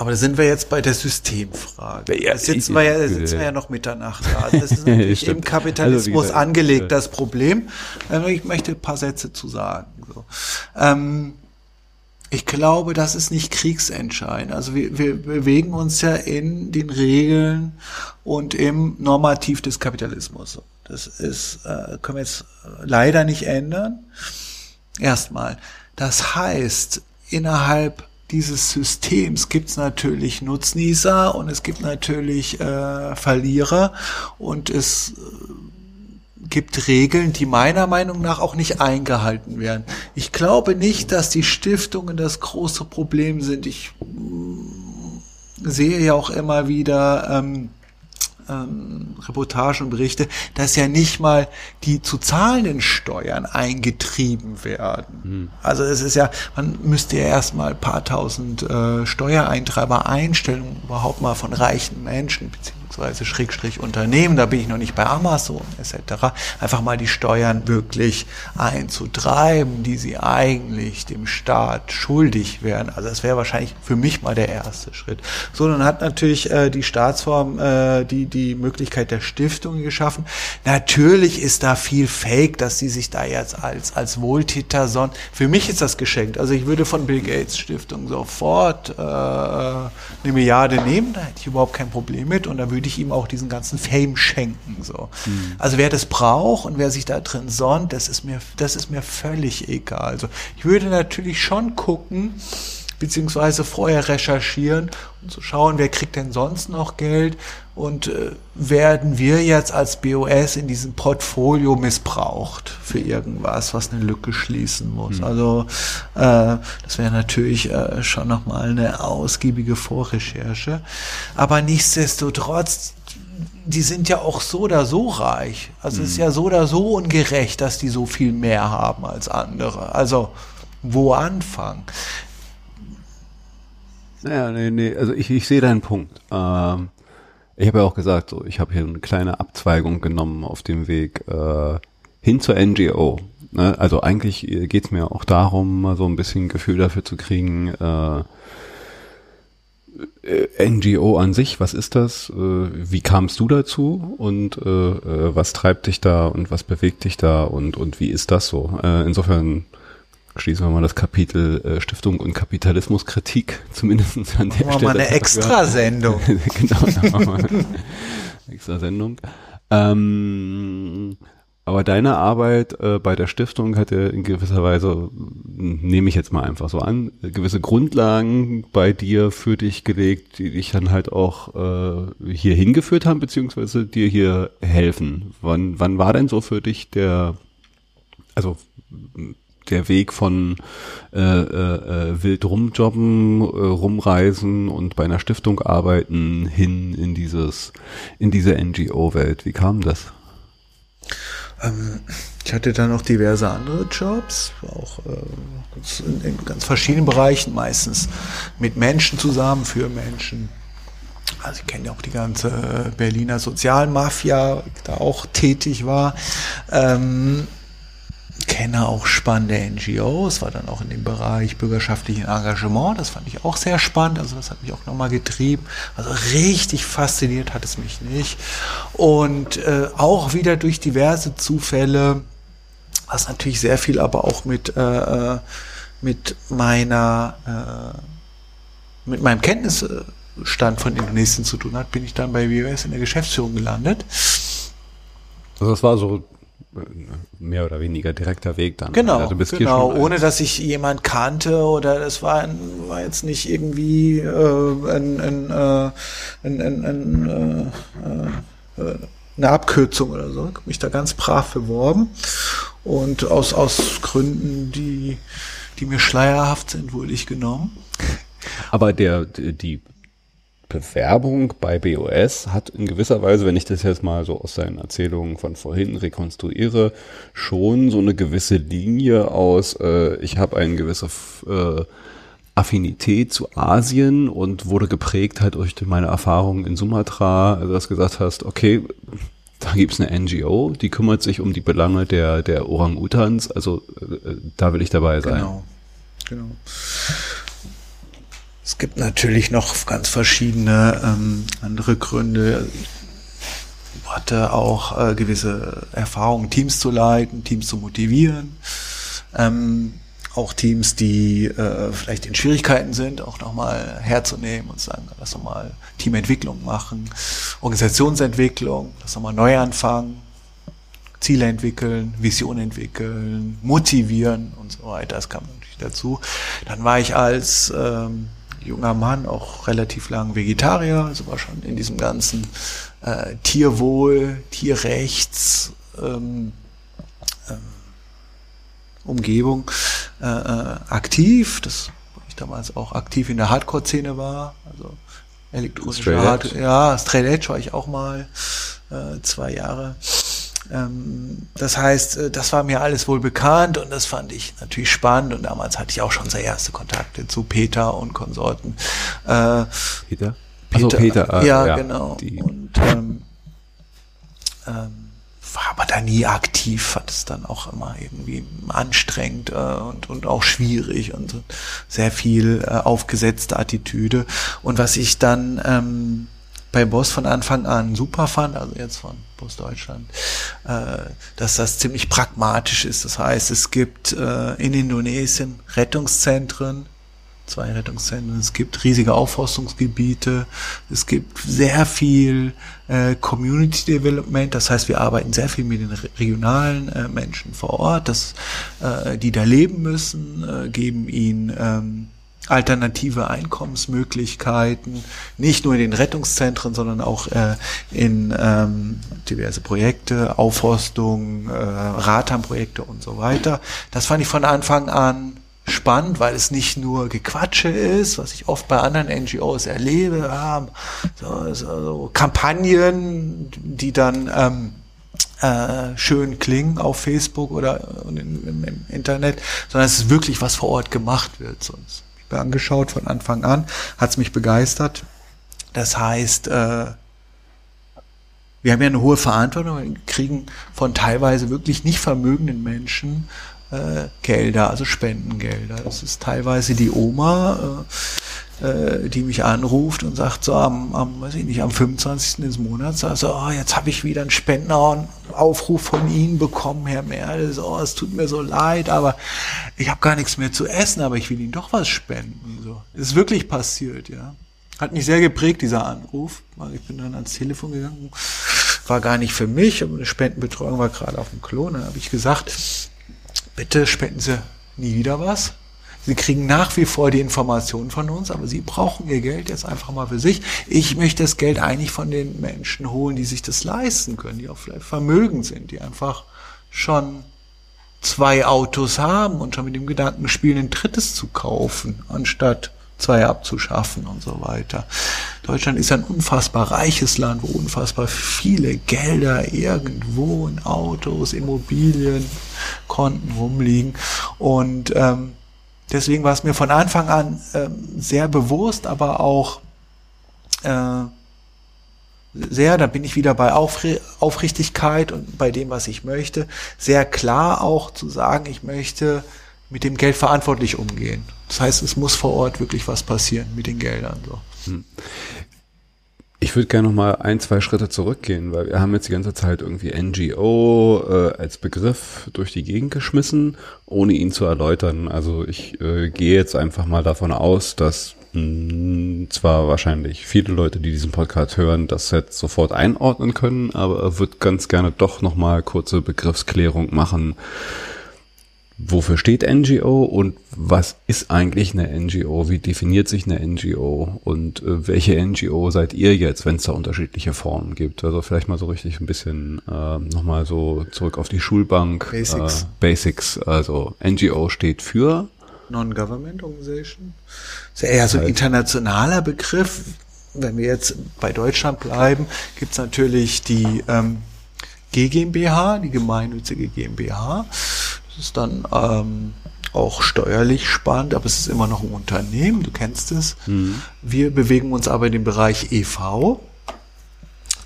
Aber da sind wir jetzt bei der Systemfrage. Ja, sitzen, wir ja, sitzen wir ja noch Mitternacht da. Also das ist [LAUGHS] natürlich im Kapitalismus also angelegt, das Problem. Ähm, ich möchte ein paar Sätze zu sagen. So. Ähm, ich glaube, das ist nicht kriegsentscheidend. Also wir, wir bewegen uns ja in den Regeln und im Normativ des Kapitalismus. Das ist, äh, können wir jetzt leider nicht ändern. Erstmal. Das heißt, innerhalb dieses Systems gibt es natürlich Nutznießer und es gibt natürlich äh, Verlierer und es äh, gibt Regeln, die meiner Meinung nach auch nicht eingehalten werden. Ich glaube nicht, dass die Stiftungen das große Problem sind. Ich mm, sehe ja auch immer wieder ähm, ähm, Reportagen und Berichte, dass ja nicht mal die zu zahlenden Steuern eingetrieben werden. Hm. Also es ist ja, man müsste ja erstmal ein paar tausend äh, Steuereintreiber einstellen, um überhaupt mal von reichen Menschen beziehungsweise Schrägstrich Unternehmen, da bin ich noch nicht bei Amazon etc., einfach mal die Steuern wirklich einzutreiben, die sie eigentlich dem Staat schuldig wären. Also das wäre wahrscheinlich für mich mal der erste Schritt. So, dann hat natürlich äh, die Staatsform äh, die, die Möglichkeit der Stiftung geschaffen. Natürlich ist da viel Fake, dass sie sich da jetzt als, als Wohltäter sonnen. Für mich ist das geschenkt. Also ich würde von Bill Gates Stiftung sofort äh, eine Milliarde nehmen, da hätte ich überhaupt kein Problem mit und da würde ich ihm auch diesen ganzen Fame schenken. So. Mhm. Also wer das braucht und wer sich da drin sonnt, das ist mir, das ist mir völlig egal. Also ich würde natürlich schon gucken, beziehungsweise vorher recherchieren und zu schauen, wer kriegt denn sonst noch Geld und äh, werden wir jetzt als BOS in diesem Portfolio missbraucht für irgendwas, was eine Lücke schließen muss. Mhm. Also äh, das wäre natürlich äh, schon nochmal eine ausgiebige Vorrecherche. Aber nichtsdestotrotz, die sind ja auch so oder so reich. Also mhm. es ist hm. ja so oder so ungerecht, dass die so viel mehr haben als andere. Also wo anfangen? Naja, nee, nee, also ich, ich sehe deinen Punkt. Ähm, ich habe ja auch gesagt, so, ich habe hier eine kleine Abzweigung genommen auf dem Weg äh, hin zur NGO. Ne? Also eigentlich geht's mir auch darum, mal so ein bisschen Gefühl dafür zu kriegen, äh, äh NGO an sich, was ist das? Äh, wie kamst du dazu und äh, äh, was treibt dich da und was bewegt dich da und, und wie ist das so? Äh, insofern schließen wir mal das Kapitel äh, Stiftung und Kapitalismuskritik, [LAUGHS] zumindest an der machen Stelle. Mal eine Extrasendung. [LAUGHS] genau, [LAUGHS] Extrasendung. Ähm, aber deine Arbeit äh, bei der Stiftung hat ja in gewisser Weise, nehme ich jetzt mal einfach so an, gewisse Grundlagen bei dir für dich gelegt, die dich dann halt auch äh, hier hingeführt haben, beziehungsweise dir hier helfen. Wann, wann war denn so für dich der, also der Weg von äh, äh, äh, wild rumjobben, äh, rumreisen und bei einer Stiftung arbeiten hin in dieses in diese NGO-Welt. Wie kam das? Ähm, ich hatte dann noch diverse andere Jobs, auch äh, in, in ganz verschiedenen Bereichen, meistens mit Menschen zusammen, für Menschen. Also ich kenne ja auch die ganze Berliner Sozialmafia, da auch tätig war. Ähm, kenne auch spannende NGOs, war dann auch in dem Bereich bürgerschaftlichen Engagement, das fand ich auch sehr spannend, also das hat mich auch nochmal getrieben. Also richtig fasziniert hat es mich nicht. Und äh, auch wieder durch diverse Zufälle, was natürlich sehr viel aber auch mit, äh, äh mit meiner, äh, mit meinem Kenntnisstand von Indonesien zu tun hat, bin ich dann bei WWS in der Geschäftsführung gelandet. Also das war so mehr oder weniger direkter Weg dann. Genau, also genau, ohne dass ich jemand kannte oder es war, war jetzt nicht irgendwie äh, ein, ein, äh, ein, ein, ein äh, äh, eine Abkürzung oder so. Ich habe mich da ganz brav beworben und aus, aus Gründen, die, die mir schleierhaft sind, wurde ich genommen. Aber der, die Bewerbung bei BOS hat in gewisser Weise, wenn ich das jetzt mal so aus seinen Erzählungen von vorhin rekonstruiere, schon so eine gewisse Linie aus, äh, ich habe eine gewisse äh, Affinität zu Asien und wurde geprägt halt durch meine Erfahrungen in Sumatra, also dass du gesagt hast, okay, da gibt's eine NGO, die kümmert sich um die Belange der, der Orang-Utans, also äh, da will ich dabei sein. Genau, genau. Es gibt natürlich noch ganz verschiedene ähm, andere Gründe. Ich hatte auch äh, gewisse Erfahrungen, Teams zu leiten, Teams zu motivieren. Ähm, auch Teams, die äh, vielleicht in Schwierigkeiten sind, auch nochmal herzunehmen und sagen, lass doch mal Teamentwicklung machen, Organisationsentwicklung, lass doch mal neu anfangen, Ziele entwickeln, Vision entwickeln, motivieren und so weiter. Das kam natürlich dazu. Dann war ich als ähm, junger Mann, auch relativ lang Vegetarier, also war schon in diesem ganzen äh, Tierwohl, Tierrechts, ähm, ähm, Umgebung äh, äh, aktiv. Das ich damals auch aktiv in der Hardcore-Szene war, also elektronische Hard ja, Straight Edge war ich auch mal äh, zwei Jahre. Ähm, das heißt, äh, das war mir alles wohl bekannt und das fand ich natürlich spannend und damals hatte ich auch schon sehr erste Kontakte zu Peter und Konsorten. Äh, Peter? Peter, also Peter äh, ja, ja, genau. Und ähm, ähm, war aber da nie aktiv, fand es dann auch immer irgendwie anstrengend äh, und, und auch schwierig und sehr viel äh, aufgesetzte Attitüde. Und was ich dann ähm, bei Boss von Anfang an super fand, also jetzt von Boss Deutschland, äh, dass das ziemlich pragmatisch ist. Das heißt, es gibt äh, in Indonesien Rettungszentren, zwei Rettungszentren, es gibt riesige Aufforstungsgebiete, es gibt sehr viel äh, Community Development, das heißt, wir arbeiten sehr viel mit den regionalen äh, Menschen vor Ort, das, äh, die da leben müssen, äh, geben ihnen ähm, alternative Einkommensmöglichkeiten, nicht nur in den Rettungszentren, sondern auch äh, in ähm, diverse Projekte, Aufforstung, äh, Ratham-Projekte und so weiter. Das fand ich von Anfang an spannend, weil es nicht nur Gequatsche ist, was ich oft bei anderen NGOs erlebe, haben so, so, so Kampagnen, die dann ähm, äh, schön klingen auf Facebook oder im, im Internet, sondern es ist wirklich was vor Ort gemacht wird. Sonst angeschaut von Anfang an, hat es mich begeistert. Das heißt, äh, wir haben ja eine hohe Verantwortung, wir kriegen von teilweise wirklich nicht vermögenden Menschen äh, Gelder, also Spendengelder. Das ist teilweise die Oma, äh, äh, die mich anruft und sagt so am, am, weiß ich nicht, am 25. des Monats, also oh, jetzt habe ich wieder einen Spendenaufruf von Ihnen bekommen, Herr Merle, so, oh, es tut mir so leid, aber ich habe gar nichts mehr zu essen, aber ich will Ihnen doch was spenden. So. ist wirklich passiert, ja. Hat mich sehr geprägt, dieser Anruf. Ich bin dann ans Telefon gegangen, war gar nicht für mich, aber eine Spendenbetreuung war gerade auf dem Klo. Dann habe ich gesagt, bitte spenden Sie nie wieder was. Sie kriegen nach wie vor die Informationen von uns, aber Sie brauchen Ihr Geld jetzt einfach mal für sich. Ich möchte das Geld eigentlich von den Menschen holen, die sich das leisten können, die auch vielleicht vermögend sind, die einfach schon zwei Autos haben und schon mit dem Gedanken spielen, ein drittes zu kaufen, anstatt zwei abzuschaffen und so weiter. Deutschland ist ein unfassbar reiches Land, wo unfassbar viele Gelder irgendwo in Autos, Immobilien, Konten rumliegen. Und ähm, deswegen war es mir von Anfang an ähm, sehr bewusst, aber auch äh, sehr, da bin ich wieder bei Aufrichtigkeit und bei dem, was ich möchte, sehr klar auch zu sagen, ich möchte mit dem Geld verantwortlich umgehen. Das heißt, es muss vor Ort wirklich was passieren mit den Geldern. So. Hm. Ich würde gerne noch mal ein, zwei Schritte zurückgehen, weil wir haben jetzt die ganze Zeit irgendwie NGO äh, als Begriff durch die Gegend geschmissen, ohne ihn zu erläutern. Also ich äh, gehe jetzt einfach mal davon aus, dass mh, hm, zwar wahrscheinlich viele Leute, die diesen Podcast hören, das jetzt sofort einordnen können, aber würde ganz gerne doch noch mal kurze Begriffsklärung machen wofür steht NGO und was ist eigentlich eine NGO? Wie definiert sich eine NGO? Und äh, welche NGO seid ihr jetzt, wenn es da unterschiedliche Formen gibt? Also vielleicht mal so richtig ein bisschen äh, nochmal so zurück auf die Schulbank. Basics. Äh, Basics. Also NGO steht für Non-Government Organization. Das ist eher so ein internationaler Begriff. Wenn wir jetzt bei Deutschland bleiben, gibt's natürlich die ähm, GmbH, die gemeinnützige GmbH ist dann ähm, auch steuerlich spannend, aber es ist immer noch ein Unternehmen, du kennst es. Mhm. Wir bewegen uns aber in dem Bereich EV.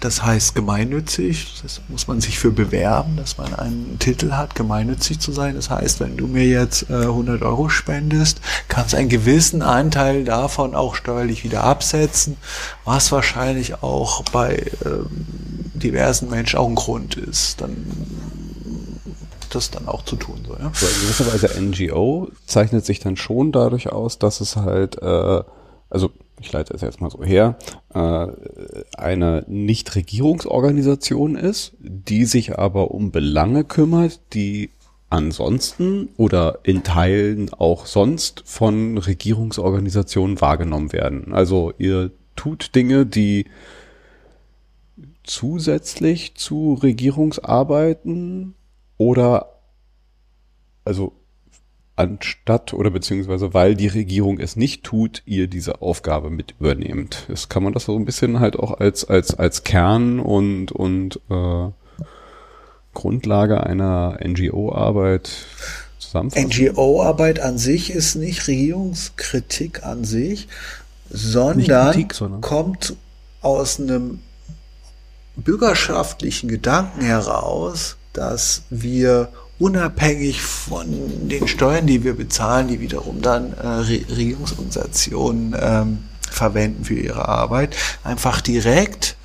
Das heißt gemeinnützig, das muss man sich für bewerben, dass man einen Titel hat, gemeinnützig zu sein. Das heißt, wenn du mir jetzt äh, 100 Euro spendest, kannst du einen gewissen Anteil davon auch steuerlich wieder absetzen, was wahrscheinlich auch bei ähm, diversen Menschen auch ein Grund ist. Dann das dann auch zu tun. So, ja. so in gewisser Weise NGO zeichnet sich dann schon dadurch aus, dass es halt, äh, also ich leite es jetzt mal so her, äh, eine Nichtregierungsorganisation ist, die sich aber um Belange kümmert, die ansonsten oder in Teilen auch sonst von Regierungsorganisationen wahrgenommen werden. Also ihr tut Dinge, die zusätzlich zu Regierungsarbeiten oder also anstatt oder beziehungsweise weil die Regierung es nicht tut, ihr diese Aufgabe mit übernehmt. Das kann man das so ein bisschen halt auch als als als Kern und und äh, Grundlage einer NGO-Arbeit zusammenfassen. NGO-Arbeit an sich ist nicht Regierungskritik an sich, sondern, Kritik, sondern kommt aus einem bürgerschaftlichen Gedanken heraus, dass wir unabhängig von den Steuern, die wir bezahlen, die wiederum dann äh, Regierungsorganisationen ähm, verwenden für ihre Arbeit, einfach direkt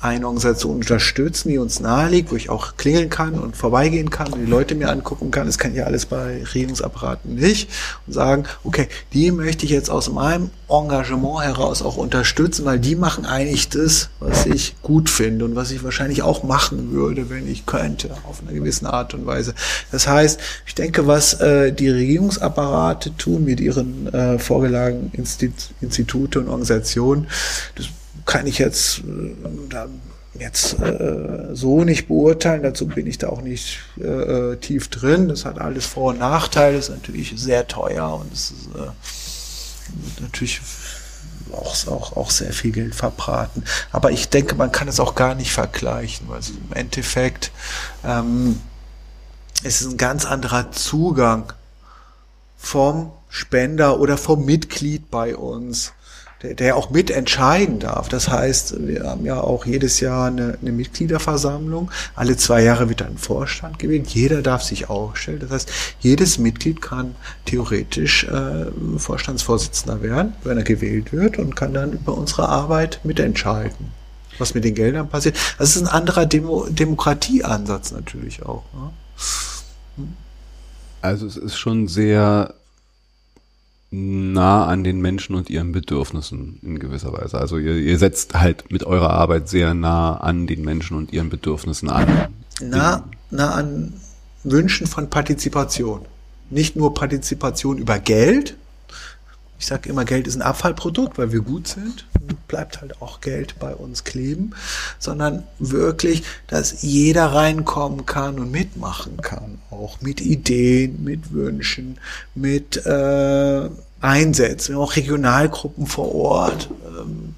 eine Organisation unterstützen, die uns naheliegt, wo ich auch klingeln kann und vorbeigehen kann und die Leute mir angucken kann. Das kann ja alles bei Regierungsapparaten nicht. Und sagen, okay, die möchte ich jetzt aus meinem Engagement heraus auch unterstützen, weil die machen eigentlich das, was ich gut finde und was ich wahrscheinlich auch machen würde, wenn ich könnte, auf eine gewisse Art und Weise. Das heißt, ich denke, was äh, die Regierungsapparate tun mit ihren äh, vorgelagenen Instit Institute und Organisationen, das kann ich jetzt, äh, jetzt äh, so nicht beurteilen. Dazu bin ich da auch nicht äh, tief drin. Das hat alles Vor- und Nachteile. Ist natürlich sehr teuer und es ist äh, natürlich auch, auch, auch sehr viel Geld verbraten. Aber ich denke, man kann es auch gar nicht vergleichen, weil es im Endeffekt ähm, es ist ein ganz anderer Zugang vom Spender oder vom Mitglied bei uns der, der auch mitentscheiden darf. Das heißt, wir haben ja auch jedes Jahr eine, eine Mitgliederversammlung. Alle zwei Jahre wird ein Vorstand gewählt. Jeder darf sich aufstellen. Das heißt, jedes Mitglied kann theoretisch äh, Vorstandsvorsitzender werden, wenn er gewählt wird und kann dann über unsere Arbeit mitentscheiden was mit den Geldern passiert. Das ist ein anderer Demo Demokratieansatz natürlich auch. Ne? Hm. Also es ist schon sehr nah an den Menschen und ihren Bedürfnissen in gewisser Weise. Also ihr, ihr setzt halt mit eurer Arbeit sehr nah an den Menschen und ihren Bedürfnissen an. Nah, nah an Wünschen von Partizipation. Nicht nur Partizipation über Geld, ich sage immer, Geld ist ein Abfallprodukt, weil wir gut sind. Bleibt halt auch Geld bei uns kleben, sondern wirklich, dass jeder reinkommen kann und mitmachen kann. Auch mit Ideen, mit Wünschen, mit äh, einsetzen. Wir haben auch Regionalgruppen vor Ort. Ähm,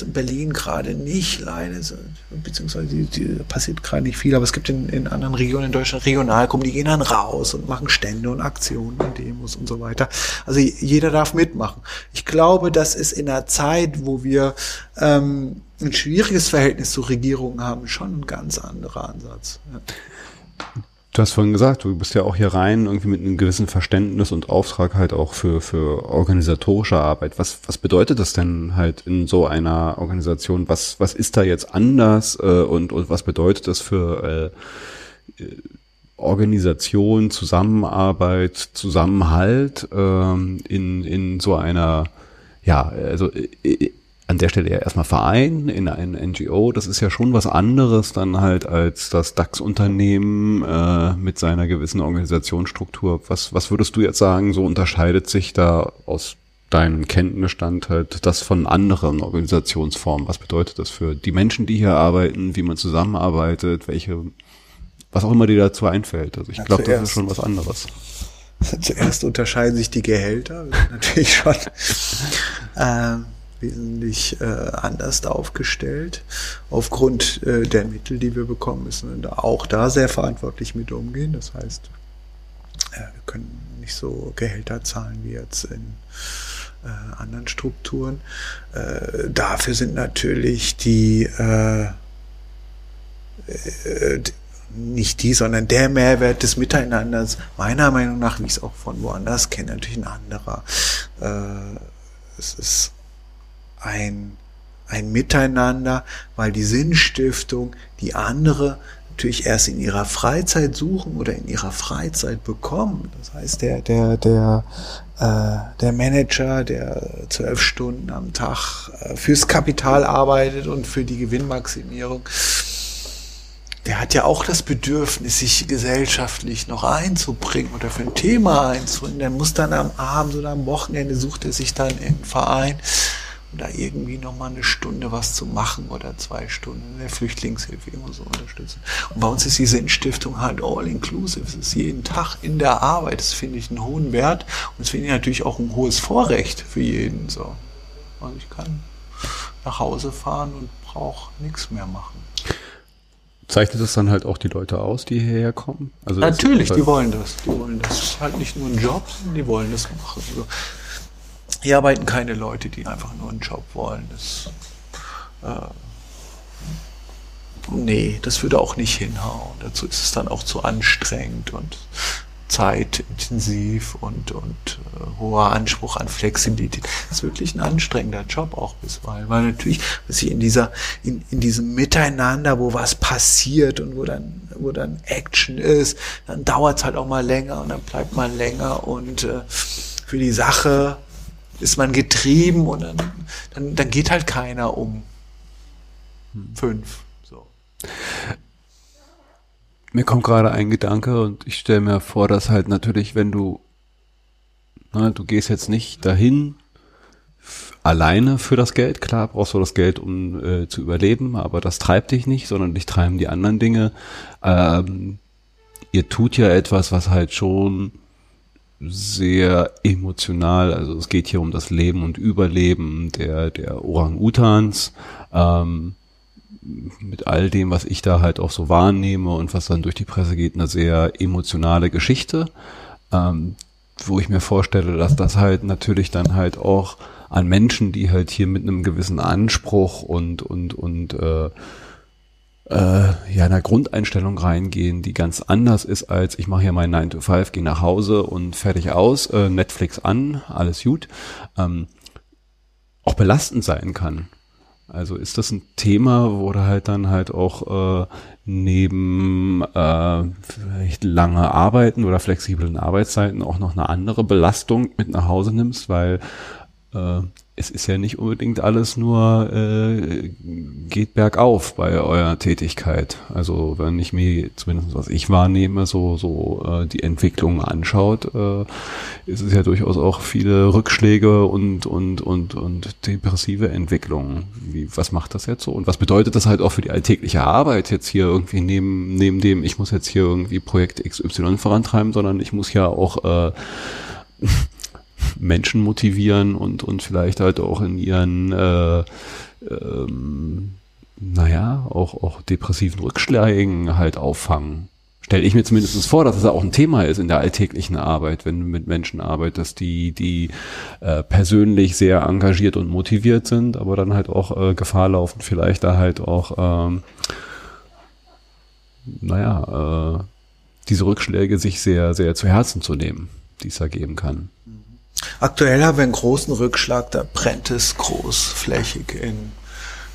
in Berlin gerade nicht, leider, beziehungsweise die, die, passiert gerade nicht viel, aber es gibt in, in anderen Regionen in Deutschland Regionalgruppen, die gehen dann raus und machen Stände und Aktionen und Demos und so weiter. Also jeder darf mitmachen. Ich glaube, das ist in einer Zeit, wo wir ähm, ein schwieriges Verhältnis zur Regierung haben, schon ein ganz anderer Ansatz. Ja. Du hast vorhin gesagt, du bist ja auch hier rein irgendwie mit einem gewissen Verständnis und Auftrag halt auch für, für organisatorische Arbeit. Was, was bedeutet das denn halt in so einer Organisation? Was, was ist da jetzt anders äh, und, und was bedeutet das für äh, Organisation, Zusammenarbeit, Zusammenhalt ähm, in, in so einer, ja, also äh, an der Stelle ja erstmal Verein in ein NGO, das ist ja schon was anderes dann halt als das DAX-Unternehmen äh, mit seiner gewissen Organisationsstruktur. Was, was würdest du jetzt sagen, so unterscheidet sich da aus deinem Kenntnisstand halt das von anderen Organisationsformen? Was bedeutet das für die Menschen, die hier arbeiten, wie man zusammenarbeitet, welche, was auch immer dir dazu einfällt? Also ich glaube, das ist schon was anderes. [LAUGHS] Zuerst unterscheiden sich die Gehälter, natürlich schon. [LAUGHS] Ähm wesentlich äh, anders aufgestellt. Aufgrund äh, der Mittel, die wir bekommen, müssen wir auch da sehr verantwortlich mit umgehen. Das heißt, äh, wir können nicht so Gehälter zahlen wie jetzt in äh, anderen Strukturen. Äh, dafür sind natürlich die äh, äh, nicht die, sondern der Mehrwert des Miteinanders, meiner Meinung nach, wie ich es auch von woanders kenne, natürlich ein anderer. Äh, es ist ein, ein Miteinander, weil die Sinnstiftung die andere natürlich erst in ihrer Freizeit suchen oder in ihrer Freizeit bekommen. Das heißt, der, der, der, äh, der Manager, der zwölf Stunden am Tag äh, fürs Kapital arbeitet und für die Gewinnmaximierung, der hat ja auch das Bedürfnis, sich gesellschaftlich noch einzubringen oder für ein Thema einzubringen. Der muss dann am Abend oder am Wochenende sucht er sich dann in einen Verein da irgendwie nochmal eine Stunde was zu machen oder zwei Stunden in der Flüchtlingshilfe immer so unterstützen. Und bei uns ist diese Stiftung halt all inclusive. Es ist jeden Tag in der Arbeit. Das finde ich einen hohen Wert und das finde ich natürlich auch ein hohes Vorrecht für jeden. So. Also ich kann nach Hause fahren und brauche nichts mehr machen. Zeichnet das dann halt auch die Leute aus, die hierher kommen? Also Natürlich, die wollen das. Die wollen das. das ist halt nicht nur ein Job, die wollen das machen. Also hier arbeiten keine Leute, die einfach nur einen Job wollen. Das, äh, nee, das würde auch nicht hinhauen. Dazu ist es dann auch zu anstrengend und zeitintensiv und, und äh, hoher Anspruch an Flexibilität. Das ist wirklich ein anstrengender Job auch bisweilen, weil natürlich, was ich in dieser, in, in diesem Miteinander, wo was passiert und wo dann, wo dann Action ist, dann dauert es halt auch mal länger und dann bleibt man länger und äh, für die Sache ist man getrieben und dann, dann, dann geht halt keiner um fünf. So. Mir kommt gerade ein Gedanke und ich stelle mir vor, dass halt natürlich, wenn du, na, du gehst jetzt nicht dahin alleine für das Geld, klar brauchst du das Geld, um äh, zu überleben, aber das treibt dich nicht, sondern dich treiben die anderen Dinge. Ähm, ihr tut ja etwas, was halt schon sehr emotional, also es geht hier um das Leben und Überleben der, der Orang-Utans. Ähm, mit all dem, was ich da halt auch so wahrnehme und was dann durch die Presse geht, eine sehr emotionale Geschichte, ähm, wo ich mir vorstelle, dass das halt natürlich dann halt auch an Menschen, die halt hier mit einem gewissen Anspruch und und und äh, äh, ja einer Grundeinstellung reingehen, die ganz anders ist als ich mache hier meinen 9 to 5, gehe nach Hause und fertig aus, äh, Netflix an, alles gut, ähm, auch belastend sein kann. Also ist das ein Thema, wo du halt dann halt auch äh, neben äh, vielleicht lange Arbeiten oder flexiblen Arbeitszeiten auch noch eine andere Belastung mit nach Hause nimmst, weil äh, es ist ja nicht unbedingt alles nur äh, geht bergauf bei eurer Tätigkeit. Also wenn ich mir zumindest was ich wahrnehme, so so äh, die Entwicklung anschaut, äh, ist es ja durchaus auch viele Rückschläge und und und und depressive Entwicklungen. Wie was macht das jetzt so und was bedeutet das halt auch für die alltägliche Arbeit jetzt hier irgendwie neben neben dem ich muss jetzt hier irgendwie Projekt XY vorantreiben, sondern ich muss ja auch äh, Menschen motivieren und, und vielleicht halt auch in ihren, äh, ähm, naja, auch, auch depressiven Rückschlägen halt auffangen. Stelle ich mir zumindest vor, dass das auch ein Thema ist in der alltäglichen Arbeit, wenn du mit Menschen arbeitest, die, die äh, persönlich sehr engagiert und motiviert sind, aber dann halt auch äh, Gefahr laufen, vielleicht da halt auch, ähm, naja, äh, diese Rückschläge sich sehr, sehr zu Herzen zu nehmen, die es da geben kann. Aktuell haben wir einen großen Rückschlag, da brennt es großflächig in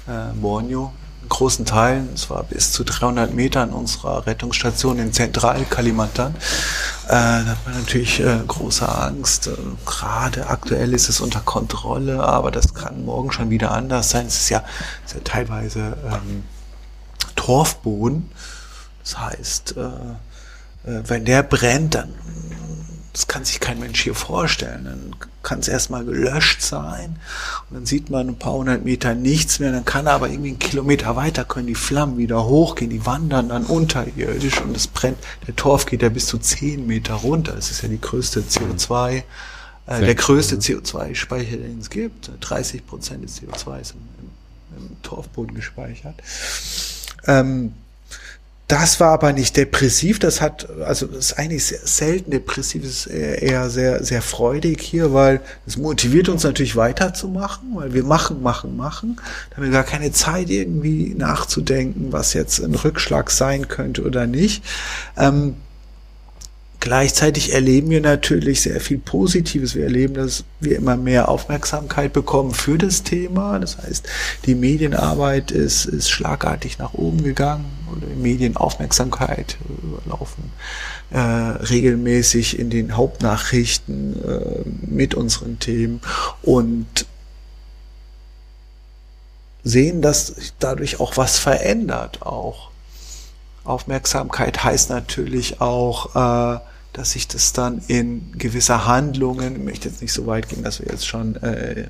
äh, Borneo. In großen Teilen, es war bis zu 300 Metern unserer Rettungsstation in Zentral-Kalimantan. Äh, da hat man natürlich äh, große Angst. Äh, Gerade aktuell ist es unter Kontrolle, aber das kann morgen schon wieder anders sein. Es ist ja, ist ja teilweise ähm, Torfboden. Das heißt, äh, äh, wenn der brennt, dann das kann sich kein Mensch hier vorstellen. Dann kann es erstmal gelöscht sein und dann sieht man ein paar hundert Meter nichts mehr. Dann kann er aber irgendwie einen Kilometer weiter können die Flammen wieder hochgehen, die wandern dann unterirdisch und es brennt. Der Torf geht ja bis zu zehn Meter runter. Das ist ja die größte CO2, äh, der größte CO2-Speicher, den es gibt. 30 Prozent des CO2 ist im, im, im Torfboden gespeichert. Ähm, das war aber nicht depressiv, das hat, also das ist eigentlich sehr selten depressiv, es ist eher sehr, sehr freudig hier, weil es motiviert uns natürlich weiterzumachen, weil wir machen, machen, machen. Da haben wir gar keine Zeit irgendwie nachzudenken, was jetzt ein Rückschlag sein könnte oder nicht. Ähm, Gleichzeitig erleben wir natürlich sehr viel Positives. Wir erleben, dass wir immer mehr Aufmerksamkeit bekommen für das Thema. Das heißt, die Medienarbeit ist, ist schlagartig nach oben gegangen oder die Medienaufmerksamkeit äh, laufen äh, regelmäßig in den Hauptnachrichten äh, mit unseren Themen und sehen, dass dadurch auch was verändert auch. Aufmerksamkeit heißt natürlich auch, äh, dass sich das dann in gewisser Handlungen, ich möchte jetzt nicht so weit gehen, dass wir jetzt schon äh,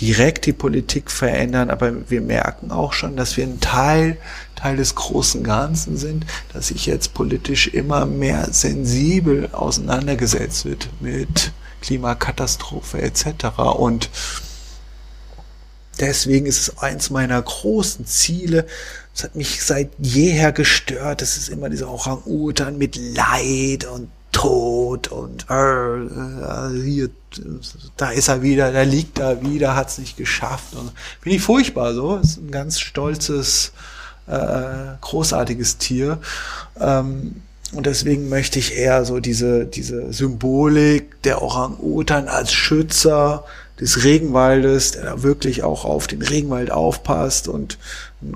direkt die Politik verändern, aber wir merken auch schon, dass wir ein Teil, Teil des großen Ganzen sind, dass sich jetzt politisch immer mehr sensibel auseinandergesetzt wird mit Klimakatastrophe etc. Und deswegen ist es eins meiner großen Ziele, es hat mich seit jeher gestört. Es ist immer dieser Orang-Utan mit Leid und tot und äh, äh, hier, da ist er wieder, da liegt er wieder, hat es nicht geschafft. Und Finde ich furchtbar so. Ist ein ganz stolzes, äh, großartiges Tier. Ähm, und deswegen möchte ich eher so diese, diese Symbolik der Orang-Utan als Schützer des Regenwaldes, der da wirklich auch auf den Regenwald aufpasst und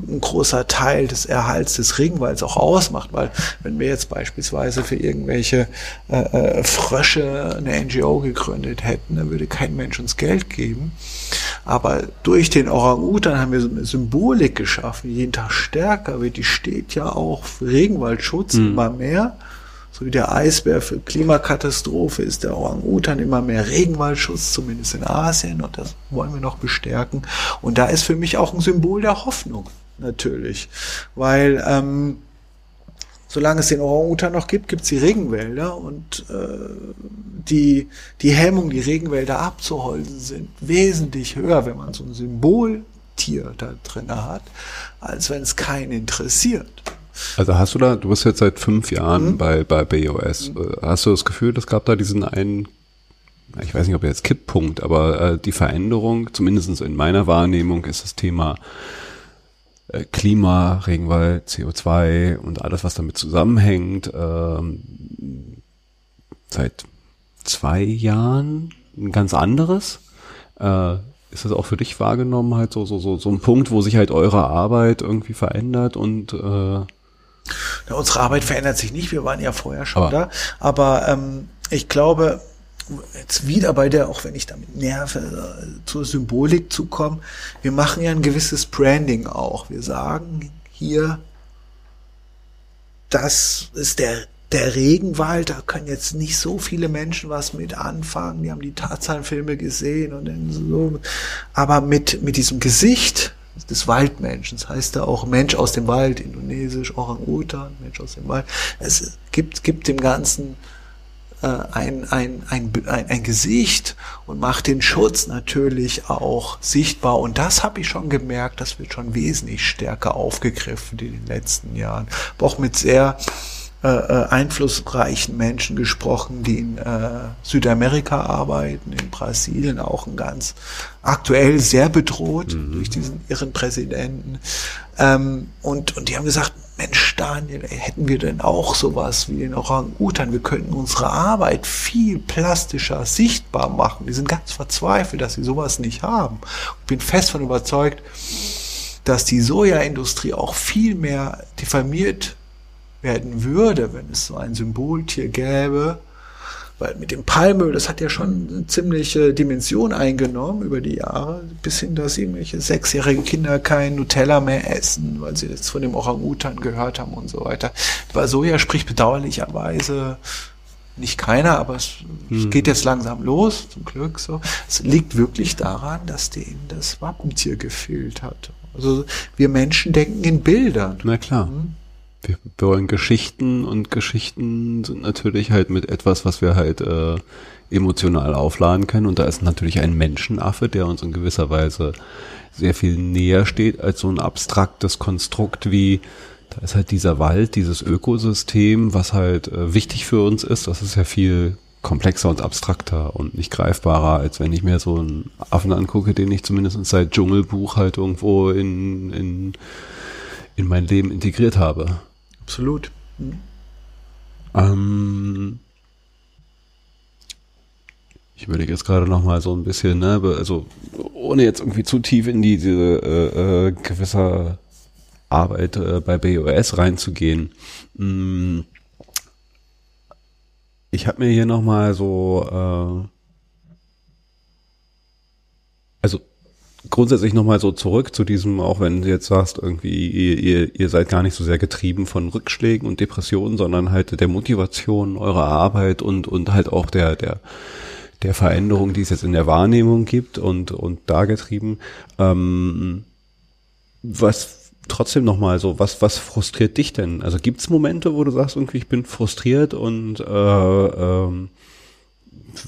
ein großer Teil des Erhalts des Regenwalds auch ausmacht, weil wenn wir jetzt beispielsweise für irgendwelche äh, äh Frösche eine NGO gegründet hätten, dann würde kein Mensch uns Geld geben. Aber durch den Orang-Utan haben wir so eine Symbolik geschaffen, die jeden Tag stärker wird. Die steht ja auch für Regenwaldschutz mhm. immer mehr. So wie der Eisbär für Klimakatastrophe ist der Orang-Utan immer mehr Regenwaldschutz, zumindest in Asien, und das wollen wir noch bestärken. Und da ist für mich auch ein Symbol der Hoffnung, natürlich. Weil ähm, solange es den Orang-Utan noch gibt, gibt es die Regenwälder und äh, die, die Hemmung, die Regenwälder abzuholzen, sind wesentlich höher, wenn man so ein Symboltier da drin hat, als wenn es keinen interessiert. Also hast du da, du bist jetzt seit fünf Jahren mhm. bei, bei BOS. Mhm. Hast du das Gefühl, es gab da diesen einen, ich weiß nicht, ob jetzt Kipppunkt, aber äh, die Veränderung, zumindest in meiner Wahrnehmung, ist das Thema äh, Klima, Regenwald, CO2 und alles, was damit zusammenhängt, ähm, seit zwei Jahren ein ganz anderes. Äh, ist das auch für dich wahrgenommen, halt so, so, so, so ein Punkt, wo sich halt eure Arbeit irgendwie verändert und äh, ja, unsere Arbeit verändert sich nicht, wir waren ja vorher schon aber. da. Aber ähm, ich glaube, jetzt wieder bei der, auch wenn ich damit nerve, zur Symbolik zu kommen, wir machen ja ein gewisses Branding auch. Wir sagen hier, das ist der der Regenwald, da können jetzt nicht so viele Menschen was mit anfangen. Die haben die Tarzan-Filme gesehen und so. Aber mit, mit diesem Gesicht, des Waldmenschen. heißt da auch Mensch aus dem Wald, indonesisch, Orang-Utan, Mensch aus dem Wald. Es gibt, gibt dem Ganzen äh, ein, ein, ein, ein, ein Gesicht und macht den Schutz natürlich auch sichtbar. Und das habe ich schon gemerkt, das wird schon wesentlich stärker aufgegriffen in den letzten Jahren. Aber auch mit sehr äh, äh, einflussreichen Menschen gesprochen, die in äh, Südamerika arbeiten, in Brasilien auch ein ganz aktuell sehr bedroht mhm. durch diesen irren Präsidenten. Ähm, und, und die haben gesagt, Mensch, Daniel, hätten wir denn auch sowas wie den Orang-Utan? Wir könnten unsere Arbeit viel plastischer sichtbar machen. Die sind ganz verzweifelt, dass sie sowas nicht haben. Ich bin fest von überzeugt, dass die Sojaindustrie auch viel mehr diffamiert werden würde, wenn es so ein Symboltier gäbe. Weil mit dem Palmöl, das hat ja schon eine ziemliche Dimension eingenommen über die Jahre, bis hin, dass irgendwelche sechsjährige Kinder kein Nutella mehr essen, weil sie jetzt von dem Orang-Utan gehört haben und so weiter. Bei Soja spricht bedauerlicherweise nicht keiner, aber es hm. geht jetzt langsam los, zum Glück so. Es liegt wirklich daran, dass denen das Wappentier gefehlt hat. Also wir Menschen denken in Bildern. Na klar. Hm? Wir, wollen Geschichten und Geschichten sind natürlich halt mit etwas, was wir halt äh, emotional aufladen können. Und da ist natürlich ein Menschenaffe, der uns in gewisser Weise sehr viel näher steht als so ein abstraktes Konstrukt wie, da ist halt dieser Wald, dieses Ökosystem, was halt äh, wichtig für uns ist. Das ist ja viel komplexer und abstrakter und nicht greifbarer, als wenn ich mir so einen Affen angucke, den ich zumindest seit Dschungelbuch halt irgendwo in, in, in mein Leben integriert habe. Absolut. Mhm. Ähm, ich überlege jetzt gerade noch mal so ein bisschen, ne, also ohne jetzt irgendwie zu tief in diese äh, äh, gewisse Arbeit äh, bei BOS reinzugehen. Hm, ich habe mir hier noch mal so, äh, also grundsätzlich nochmal so zurück zu diesem, auch wenn du jetzt sagst, irgendwie, ihr, ihr, ihr seid gar nicht so sehr getrieben von Rückschlägen und Depressionen, sondern halt der Motivation eurer Arbeit und, und halt auch der, der, der Veränderung, die es jetzt in der Wahrnehmung gibt und, und da getrieben. Ähm, was trotzdem nochmal so, was, was frustriert dich denn? Also gibt's Momente, wo du sagst, irgendwie, ich bin frustriert und äh, ähm,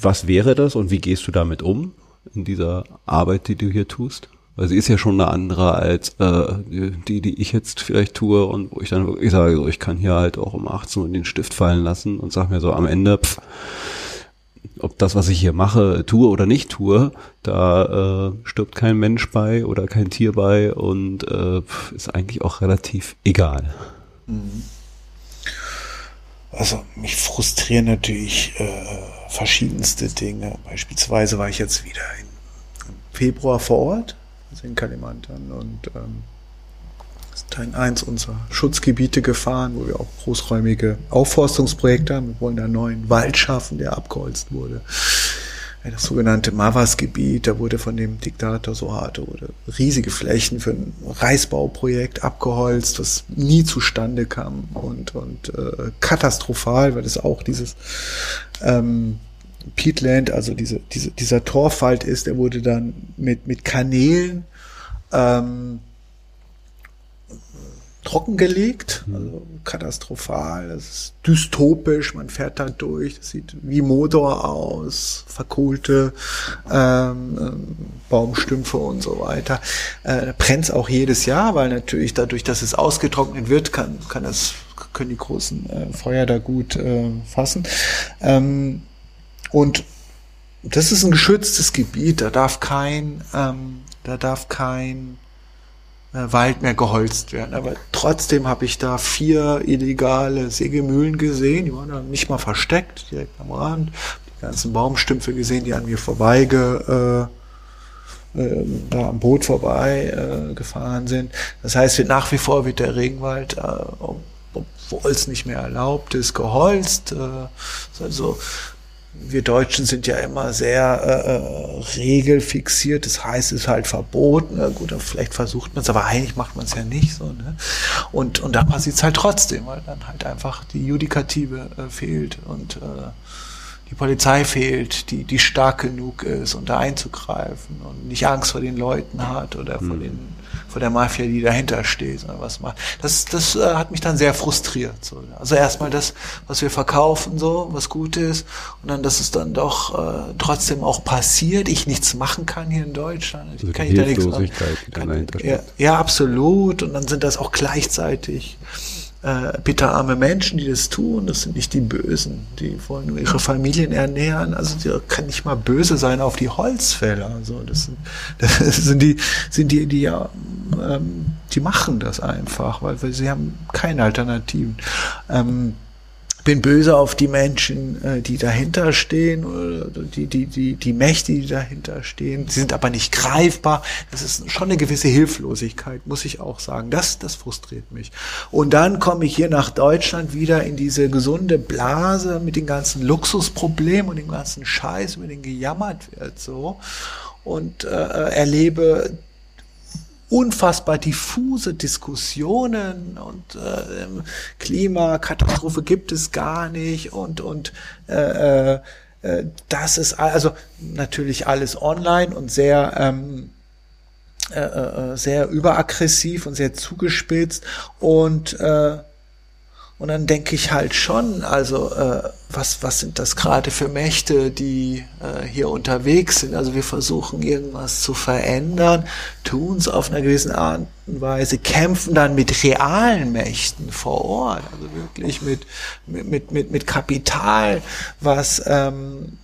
was wäre das und wie gehst du damit um? In dieser Arbeit, die du hier tust? Weil sie ist ja schon eine andere als äh, die, die ich jetzt vielleicht tue und wo ich dann wirklich sage, so, ich kann hier halt auch um 18 Uhr den Stift fallen lassen und sag mir so am Ende, pff, ob das, was ich hier mache, tue oder nicht tue, da äh, stirbt kein Mensch bei oder kein Tier bei und äh, ist eigentlich auch relativ egal. Mhm. Also mich frustrieren natürlich äh, verschiedenste Dinge. Beispielsweise war ich jetzt wieder in, im Februar vor Ort, also in Kalimantan und ähm, Teil 1 unserer Schutzgebiete gefahren, wo wir auch großräumige Aufforstungsprojekte haben. Wir wollen da einen neuen Wald schaffen, der abgeholzt wurde das sogenannte Mavas-Gebiet, da wurde von dem Diktator Suharto wurde riesige Flächen für ein Reisbauprojekt abgeholzt, was nie zustande kam und, und äh, katastrophal, weil es auch dieses ähm, Peatland, also diese, diese, dieser Torfwald ist, der wurde dann mit, mit Kanälen ähm, trockengelegt, also katastrophal, es ist dystopisch, man fährt da durch, das sieht wie Motor aus, verkohlte ähm, ähm Baumstümpfe und so weiter. Äh, brennt auch jedes Jahr, weil natürlich dadurch, dass es ausgetrocknet wird, kann, kann das, können die großen äh, Feuer da gut äh, fassen. Ähm, und das ist ein geschütztes Gebiet, da darf kein, ähm, da darf kein Wald mehr geholzt werden. Aber trotzdem habe ich da vier illegale Sägemühlen gesehen, die waren da nicht mal versteckt, direkt am Rand. Die ganzen Baumstümpfe gesehen, die an mir vorbei äh, äh, da am Boot vorbei äh, gefahren sind. Das heißt, nach wie vor wird der Regenwald, äh, obwohl es nicht mehr erlaubt ist, geholzt. Äh, also wir Deutschen sind ja immer sehr äh, äh, regelfixiert, das heißt, es ist halt verboten. Na gut, vielleicht versucht man es, aber eigentlich macht man es ja nicht so. Ne? Und, und da passiert es halt trotzdem, weil dann halt einfach die Judikative äh, fehlt und äh, die Polizei fehlt, die, die stark genug ist, um da einzugreifen und nicht Angst vor den Leuten hat oder vor, hm. den, vor der Mafia, die dahinter steht oder was macht. Das, das äh, hat mich dann sehr frustriert. So. Also erstmal das, was wir verkaufen, so, was gut ist, und dann, dass es dann doch äh, trotzdem auch passiert, ich nichts machen kann hier in Deutschland. Also kann ich da nichts machen. Kann, ja, ja, absolut. Und dann sind das auch gleichzeitig äh, bitterarme Menschen, die das tun. Das sind nicht die Bösen. Die wollen nur ihre Familien ernähren. Also die kann nicht mal böse sein auf die Holzfäller. Also das sind, [LAUGHS] das sind die, sind die, die ja, ähm, die machen das einfach, weil, weil sie haben keine Alternativen. Ähm, bin böse auf die Menschen, äh, die dahinter stehen, die, die, die, die Mächte, die dahinter stehen. Sie sind aber nicht greifbar. Das ist schon eine gewisse Hilflosigkeit, muss ich auch sagen. Das, das frustriert mich. Und dann komme ich hier nach Deutschland wieder in diese gesunde Blase mit den ganzen Luxusproblemen und dem ganzen Scheiß, über den gejammert wird, so. Und äh, erlebe unfassbar diffuse Diskussionen und äh, Klimakatastrophe gibt es gar nicht und und äh, äh, das ist also natürlich alles online und sehr ähm, äh, äh, sehr überaggressiv und sehr zugespitzt und äh, und dann denke ich halt schon, also äh, was, was sind das gerade für Mächte, die äh, hier unterwegs sind? Also wir versuchen irgendwas zu verändern, tun es auf einer gewissen Art und Weise, kämpfen dann mit realen Mächten vor Ort, also wirklich mit, mit, mit, mit Kapital, was ähm,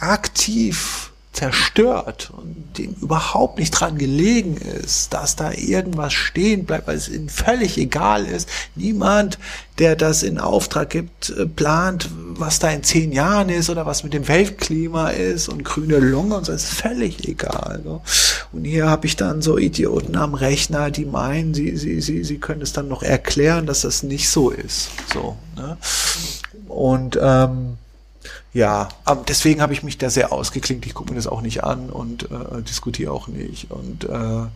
aktiv zerstört und dem überhaupt nicht dran gelegen ist, dass da irgendwas stehen bleibt, weil es ihnen völlig egal ist. Niemand, der das in Auftrag gibt, äh, plant, was da in zehn Jahren ist oder was mit dem Weltklima ist und grüne Lunge und so, ist völlig egal. So. Und hier habe ich dann so Idioten am Rechner, die meinen, sie, sie, sie, sie können es dann noch erklären, dass das nicht so ist. So, ne? Und ähm, ja, deswegen habe ich mich da sehr ausgeklinkt. Ich gucke mir das auch nicht an und äh, diskutiere auch nicht. Und äh,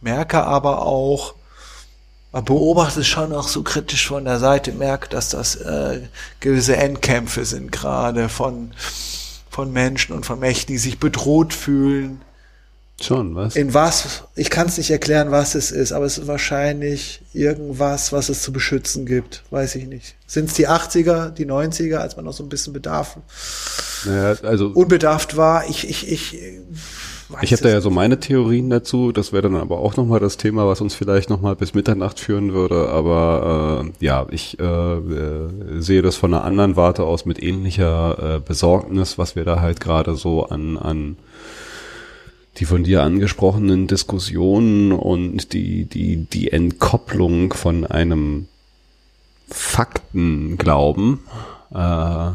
merke aber auch, beobachte es schon auch so kritisch von der Seite, merke, dass das äh, gewisse Endkämpfe sind, gerade von, von Menschen und von Mächten, die sich bedroht fühlen, Schon, was? In was, ich kann es nicht erklären, was es ist, aber es ist wahrscheinlich irgendwas, was es zu beschützen gibt. Weiß ich nicht. Sind es die 80er, die 90er, als man noch so ein bisschen bedarf, naja, also unbedarft war? Ich, ich, ich, ich habe da ja so meine Theorien dazu. Das wäre dann aber auch nochmal das Thema, was uns vielleicht nochmal bis Mitternacht führen würde. Aber äh, ja, ich äh, äh, sehe das von einer anderen Warte aus mit ähnlicher äh, Besorgnis, was wir da halt gerade so an, an die von dir angesprochenen Diskussionen und die, die, die Entkopplung von einem Faktenglauben äh,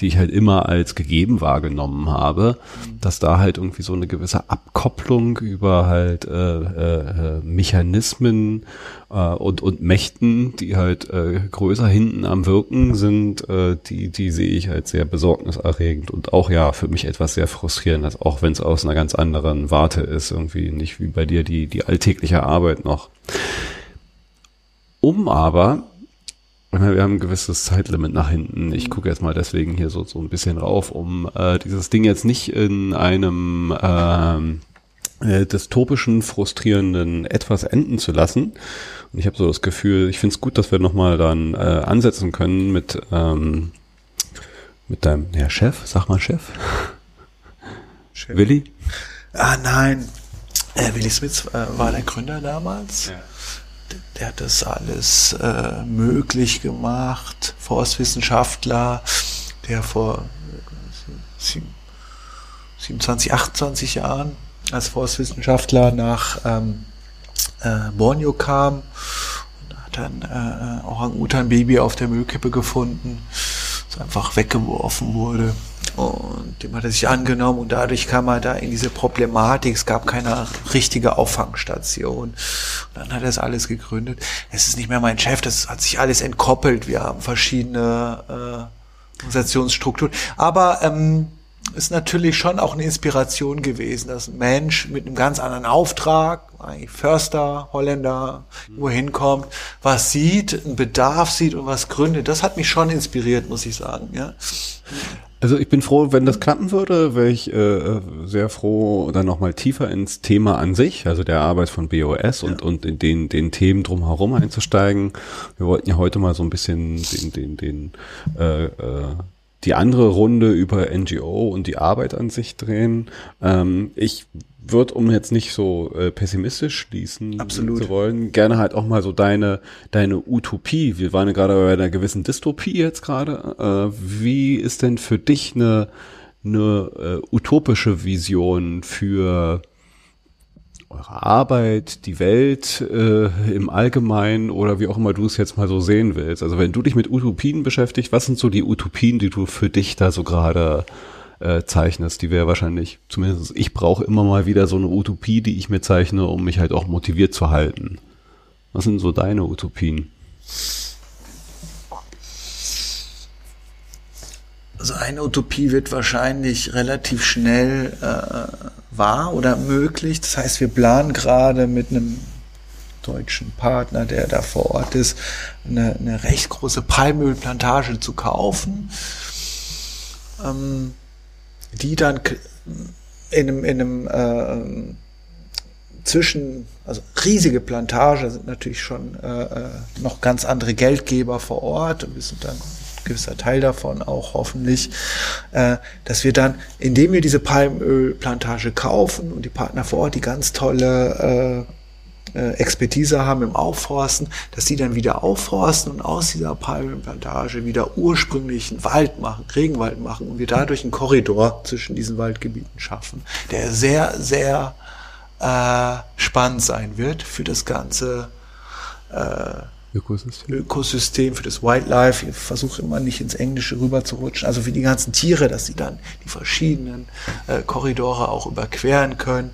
die ich halt immer als gegeben wahrgenommen habe, dass da halt irgendwie so eine gewisse Abkopplung über halt äh, äh, Mechanismen äh, und und Mächten, die halt äh, größer hinten am Wirken sind, äh, die die sehe ich halt sehr besorgniserregend und auch ja für mich etwas sehr frustrierend, auch wenn es aus einer ganz anderen Warte ist, irgendwie nicht wie bei dir die die alltägliche Arbeit noch. Um aber wir haben ein gewisses Zeitlimit nach hinten. Ich gucke jetzt mal deswegen hier so, so ein bisschen rauf, um äh, dieses Ding jetzt nicht in einem ähm, äh, dystopischen, frustrierenden etwas enden zu lassen. Und ich habe so das Gefühl, ich finde es gut, dass wir nochmal dann äh, ansetzen können mit, ähm, mit deinem ja, Chef, sag mal Chef. Chef. Willi? Ah nein, äh, Willi Smith äh, war der Gründer damals. Ja der hat das alles äh, möglich gemacht, Forstwissenschaftler, der vor 27, 28 Jahren als Forstwissenschaftler nach ähm, äh, Borneo kam und hat dann äh, Orang-Utan-Baby auf der Müllkippe gefunden, das einfach weggeworfen wurde. Und dem hat er sich angenommen und dadurch kam er da in diese Problematik. Es gab keine richtige Auffangstation. Und dann hat er das alles gegründet. Es ist nicht mehr mein Chef, das hat sich alles entkoppelt. Wir haben verschiedene äh, Organisationsstrukturen. Aber ähm, ist natürlich schon auch eine Inspiration gewesen, dass ein Mensch mit einem ganz anderen Auftrag, eigentlich Förster, Holländer, wohin kommt, was sieht, einen Bedarf sieht und was gründet. Das hat mich schon inspiriert, muss ich sagen. Ja. Also ich bin froh, wenn das klappen würde, wäre ich äh, sehr froh, dann nochmal tiefer ins Thema an sich, also der Arbeit von BOS und, ja. und in den, den Themen drumherum einzusteigen. Wir wollten ja heute mal so ein bisschen den, den, den äh, äh, die andere Runde über NGO und die Arbeit an sich drehen. Ähm, ich würde, um jetzt nicht so äh, pessimistisch schließen Absolut. zu wollen, gerne halt auch mal so deine deine Utopie. Wir waren ja gerade bei einer gewissen Dystopie jetzt gerade. Äh, wie ist denn für dich eine eine äh, utopische Vision für eure Arbeit, die Welt äh, im Allgemeinen oder wie auch immer du es jetzt mal so sehen willst. Also wenn du dich mit Utopien beschäftigst, was sind so die Utopien, die du für dich da so gerade äh, zeichnest? Die wäre wahrscheinlich, zumindest ich brauche immer mal wieder so eine Utopie, die ich mir zeichne, um mich halt auch motiviert zu halten. Was sind so deine Utopien? Also eine Utopie wird wahrscheinlich relativ schnell äh, wahr oder möglich. Das heißt, wir planen gerade mit einem deutschen Partner, der da vor Ort ist, eine, eine recht große Palmölplantage zu kaufen, ähm, die dann in einem, in einem äh, zwischen, also riesige Plantage sind natürlich schon äh, äh noch ganz andere Geldgeber vor Ort und wir sind dann gewisser Teil davon auch hoffentlich, äh, dass wir dann, indem wir diese Palmölplantage kaufen und die Partner vor Ort, die ganz tolle äh, Expertise haben im Aufforsten, dass die dann wieder aufforsten und aus dieser Palmenplantage wieder ursprünglichen Wald machen, Regenwald machen und wir dadurch einen Korridor zwischen diesen Waldgebieten schaffen, der sehr, sehr äh, spannend sein wird für das ganze äh, Ökosystem. Ökosystem für das Wildlife. Ich versuche immer nicht ins Englische rüber zu rutschen. Also für die ganzen Tiere, dass sie dann die verschiedenen äh, Korridore auch überqueren können.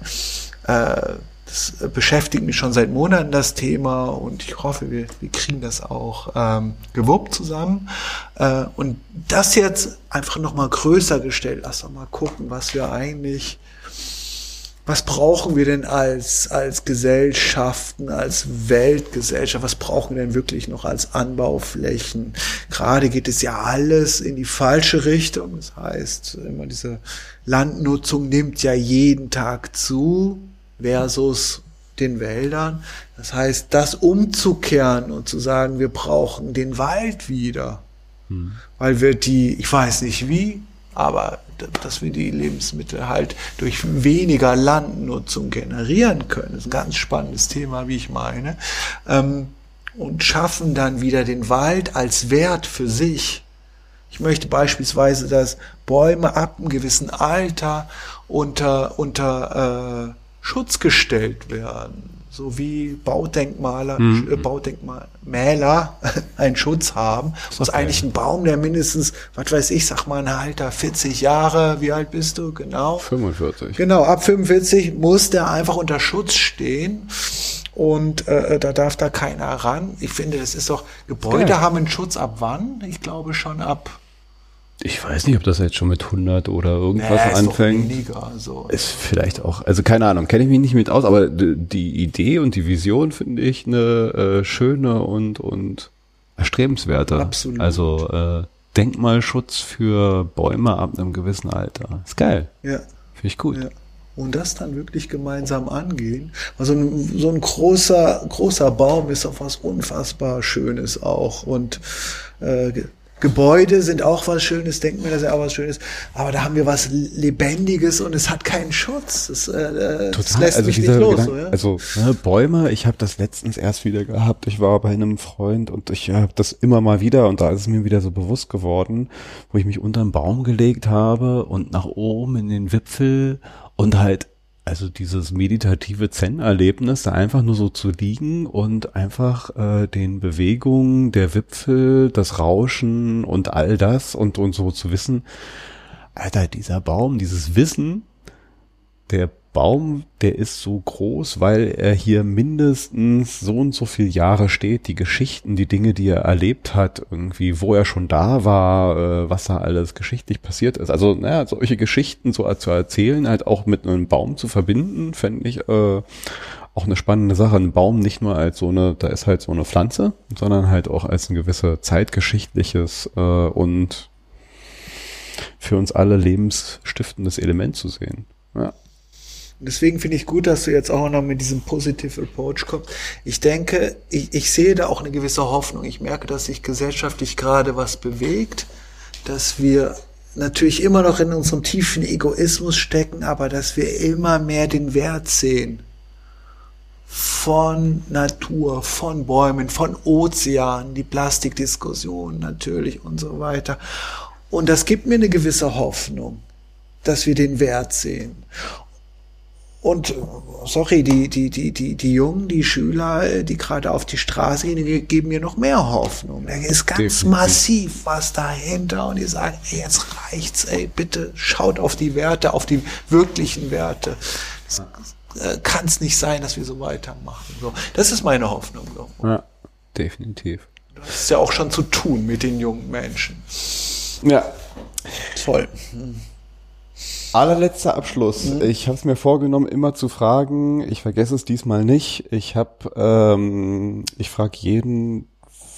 Äh, das beschäftigt mich schon seit Monaten das Thema und ich hoffe, wir, wir kriegen das auch ähm, gewuppt zusammen. Äh, und das jetzt einfach nochmal größer gestellt. Lass doch mal gucken, was wir eigentlich was brauchen wir denn als, als Gesellschaften, als Weltgesellschaft, was brauchen wir denn wirklich noch als Anbauflächen? Gerade geht es ja alles in die falsche Richtung. Das heißt, immer diese Landnutzung nimmt ja jeden Tag zu versus den Wäldern. Das heißt, das umzukehren und zu sagen, wir brauchen den Wald wieder, hm. weil wir die, ich weiß nicht wie, aber dass wir die Lebensmittel halt durch weniger Landnutzung generieren können, ist ein ganz spannendes Thema, wie ich meine, ähm, und schaffen dann wieder den Wald als Wert für sich. Ich möchte beispielsweise, dass Bäume ab einem gewissen Alter unter, unter äh, Schutz gestellt werden so wie Baudenkmaler, mhm. äh, Baudenkmaler [LAUGHS] einen Schutz haben, muss okay. eigentlich ein Baum, der mindestens, was weiß ich, sag mal ein Alter, 40 Jahre, wie alt bist du? Genau. 45. Genau, ab 45 muss der einfach unter Schutz stehen. Und äh, da darf da keiner ran. Ich finde, das ist doch, Gebäude Geil. haben einen Schutz ab wann? Ich glaube schon ab ich weiß nicht, ob das jetzt schon mit 100 oder irgendwas nee, anfängt. Ist, weniger, so. ist vielleicht auch, also keine Ahnung, kenne ich mich nicht mit aus, aber die Idee und die Vision finde ich eine äh, schöne und und erstrebenswerte. Absolut. Also äh, Denkmalschutz für Bäume ab einem gewissen Alter. Ist geil. Ja. Finde ich gut. Ja. Und das dann wirklich gemeinsam angehen. Also ein, so ein großer, großer Baum ist auch was unfassbar Schönes auch. Und äh, Gebäude sind auch was Schönes, Denkmäler sind auch was Schönes, aber da haben wir was Lebendiges und es hat keinen Schutz. Das, äh, äh das lässt also mich nicht los. Gedanke, so, ja? Also ne, Bäume, ich habe das letztens erst wieder gehabt. Ich war bei einem Freund und ich habe das immer mal wieder und da ist es mir wieder so bewusst geworden, wo ich mich unter einen Baum gelegt habe und nach oben in den Wipfel und halt also dieses meditative Zen-Erlebnis, da einfach nur so zu liegen und einfach äh, den Bewegungen der Wipfel, das Rauschen und all das und, und so zu wissen, Alter, dieser Baum, dieses Wissen, der Baum, der ist so groß, weil er hier mindestens so und so viele Jahre steht, die Geschichten, die Dinge, die er erlebt hat, irgendwie, wo er schon da war, äh, was da alles geschichtlich passiert ist. Also, naja, solche Geschichten so zu erzählen, halt auch mit einem Baum zu verbinden, fände ich äh, auch eine spannende Sache. Ein Baum nicht nur als so eine, da ist halt so eine Pflanze, sondern halt auch als ein gewisser zeitgeschichtliches äh, und für uns alle lebensstiftendes Element zu sehen. Ja. Deswegen finde ich gut, dass du jetzt auch noch mit diesem Positive Approach kommst. Ich denke, ich, ich sehe da auch eine gewisse Hoffnung. Ich merke, dass sich gesellschaftlich gerade was bewegt, dass wir natürlich immer noch in unserem tiefen Egoismus stecken, aber dass wir immer mehr den Wert sehen von Natur, von Bäumen, von Ozeanen, die Plastikdiskussion natürlich und so weiter. Und das gibt mir eine gewisse Hoffnung, dass wir den Wert sehen. Und sorry, die, die, die, die, die Jungen, die Schüler, die gerade auf die Straße gehen, geben mir noch mehr Hoffnung. Da ist ganz Definitiv. massiv was dahinter und die sagen, ey, jetzt reicht's, ey, bitte schaut auf die Werte, auf die wirklichen Werte. Äh, kann es nicht sein, dass wir so weitermachen. So, das ist meine Hoffnung. So. Ja, definitiv. Das ist ja auch schon zu tun mit den jungen Menschen. Ja. Toll. Hm. Allerletzter Abschluss. Mhm. Ich habe es mir vorgenommen, immer zu fragen. Ich vergesse es diesmal nicht. Ich habe, ähm, ich frage jeden,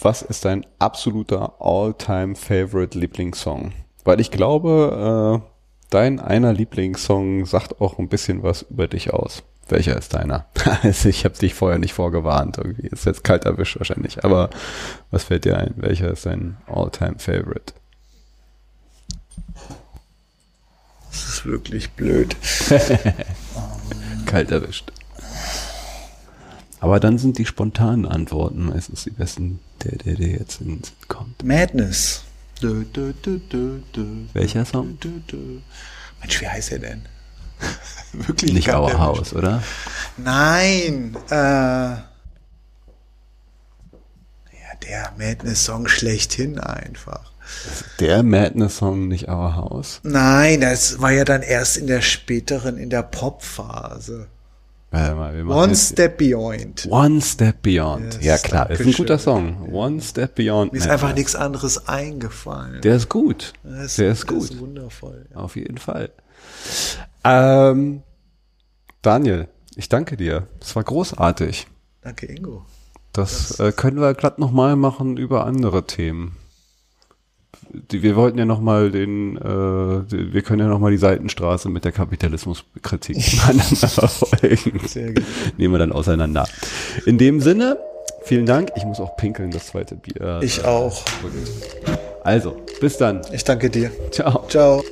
was ist dein absoluter All-Time-Favorite Lieblingssong? Weil ich glaube, äh, dein einer Lieblingssong sagt auch ein bisschen was über dich aus. Welcher ist deiner? [LAUGHS] also ich habe dich vorher nicht vorgewarnt. Irgendwie ist jetzt kalt erwischt wahrscheinlich. Aber was fällt dir ein? Welcher ist dein All-Time-Favorite? Das ist wirklich blöd. [LAUGHS] Kalt erwischt. Aber dann sind die spontanen Antworten meistens die besten, der, der, der jetzt in kommt. Madness. Du, du, du, Welcher Song? Mensch, wie heißt er denn? [LAUGHS] Wirklich nicht Our House, oder? Nein. Äh, ja, der Madness-Song schlechthin einfach. Der Madness-Song nicht Our House? Nein, das war ja dann erst in der späteren, in der Pop-Phase. One Step Beyond. One Step Beyond. Yes, ja klar, ist ein guter Song. One Step Beyond. Mir ist einfach nichts anderes eingefallen. Der ist gut. Ist, der ist gut. Ist wundervoll. Ja. Auf jeden Fall. Ähm, Daniel, ich danke dir. Das war großartig. Danke, Ingo. Das, das äh, können wir glatt nochmal machen über andere Themen die, wir wollten ja noch mal den, äh, wir können ja noch mal die Seitenstraße mit der Kapitalismuskritik [LAUGHS] aneinander verfolgen. Sehr gut. Nehmen wir dann auseinander. In dem Sinne, vielen Dank. Ich muss auch pinkeln, das zweite Bier. Ich auch. Also, bis dann. Ich danke dir. Ciao. Ciao.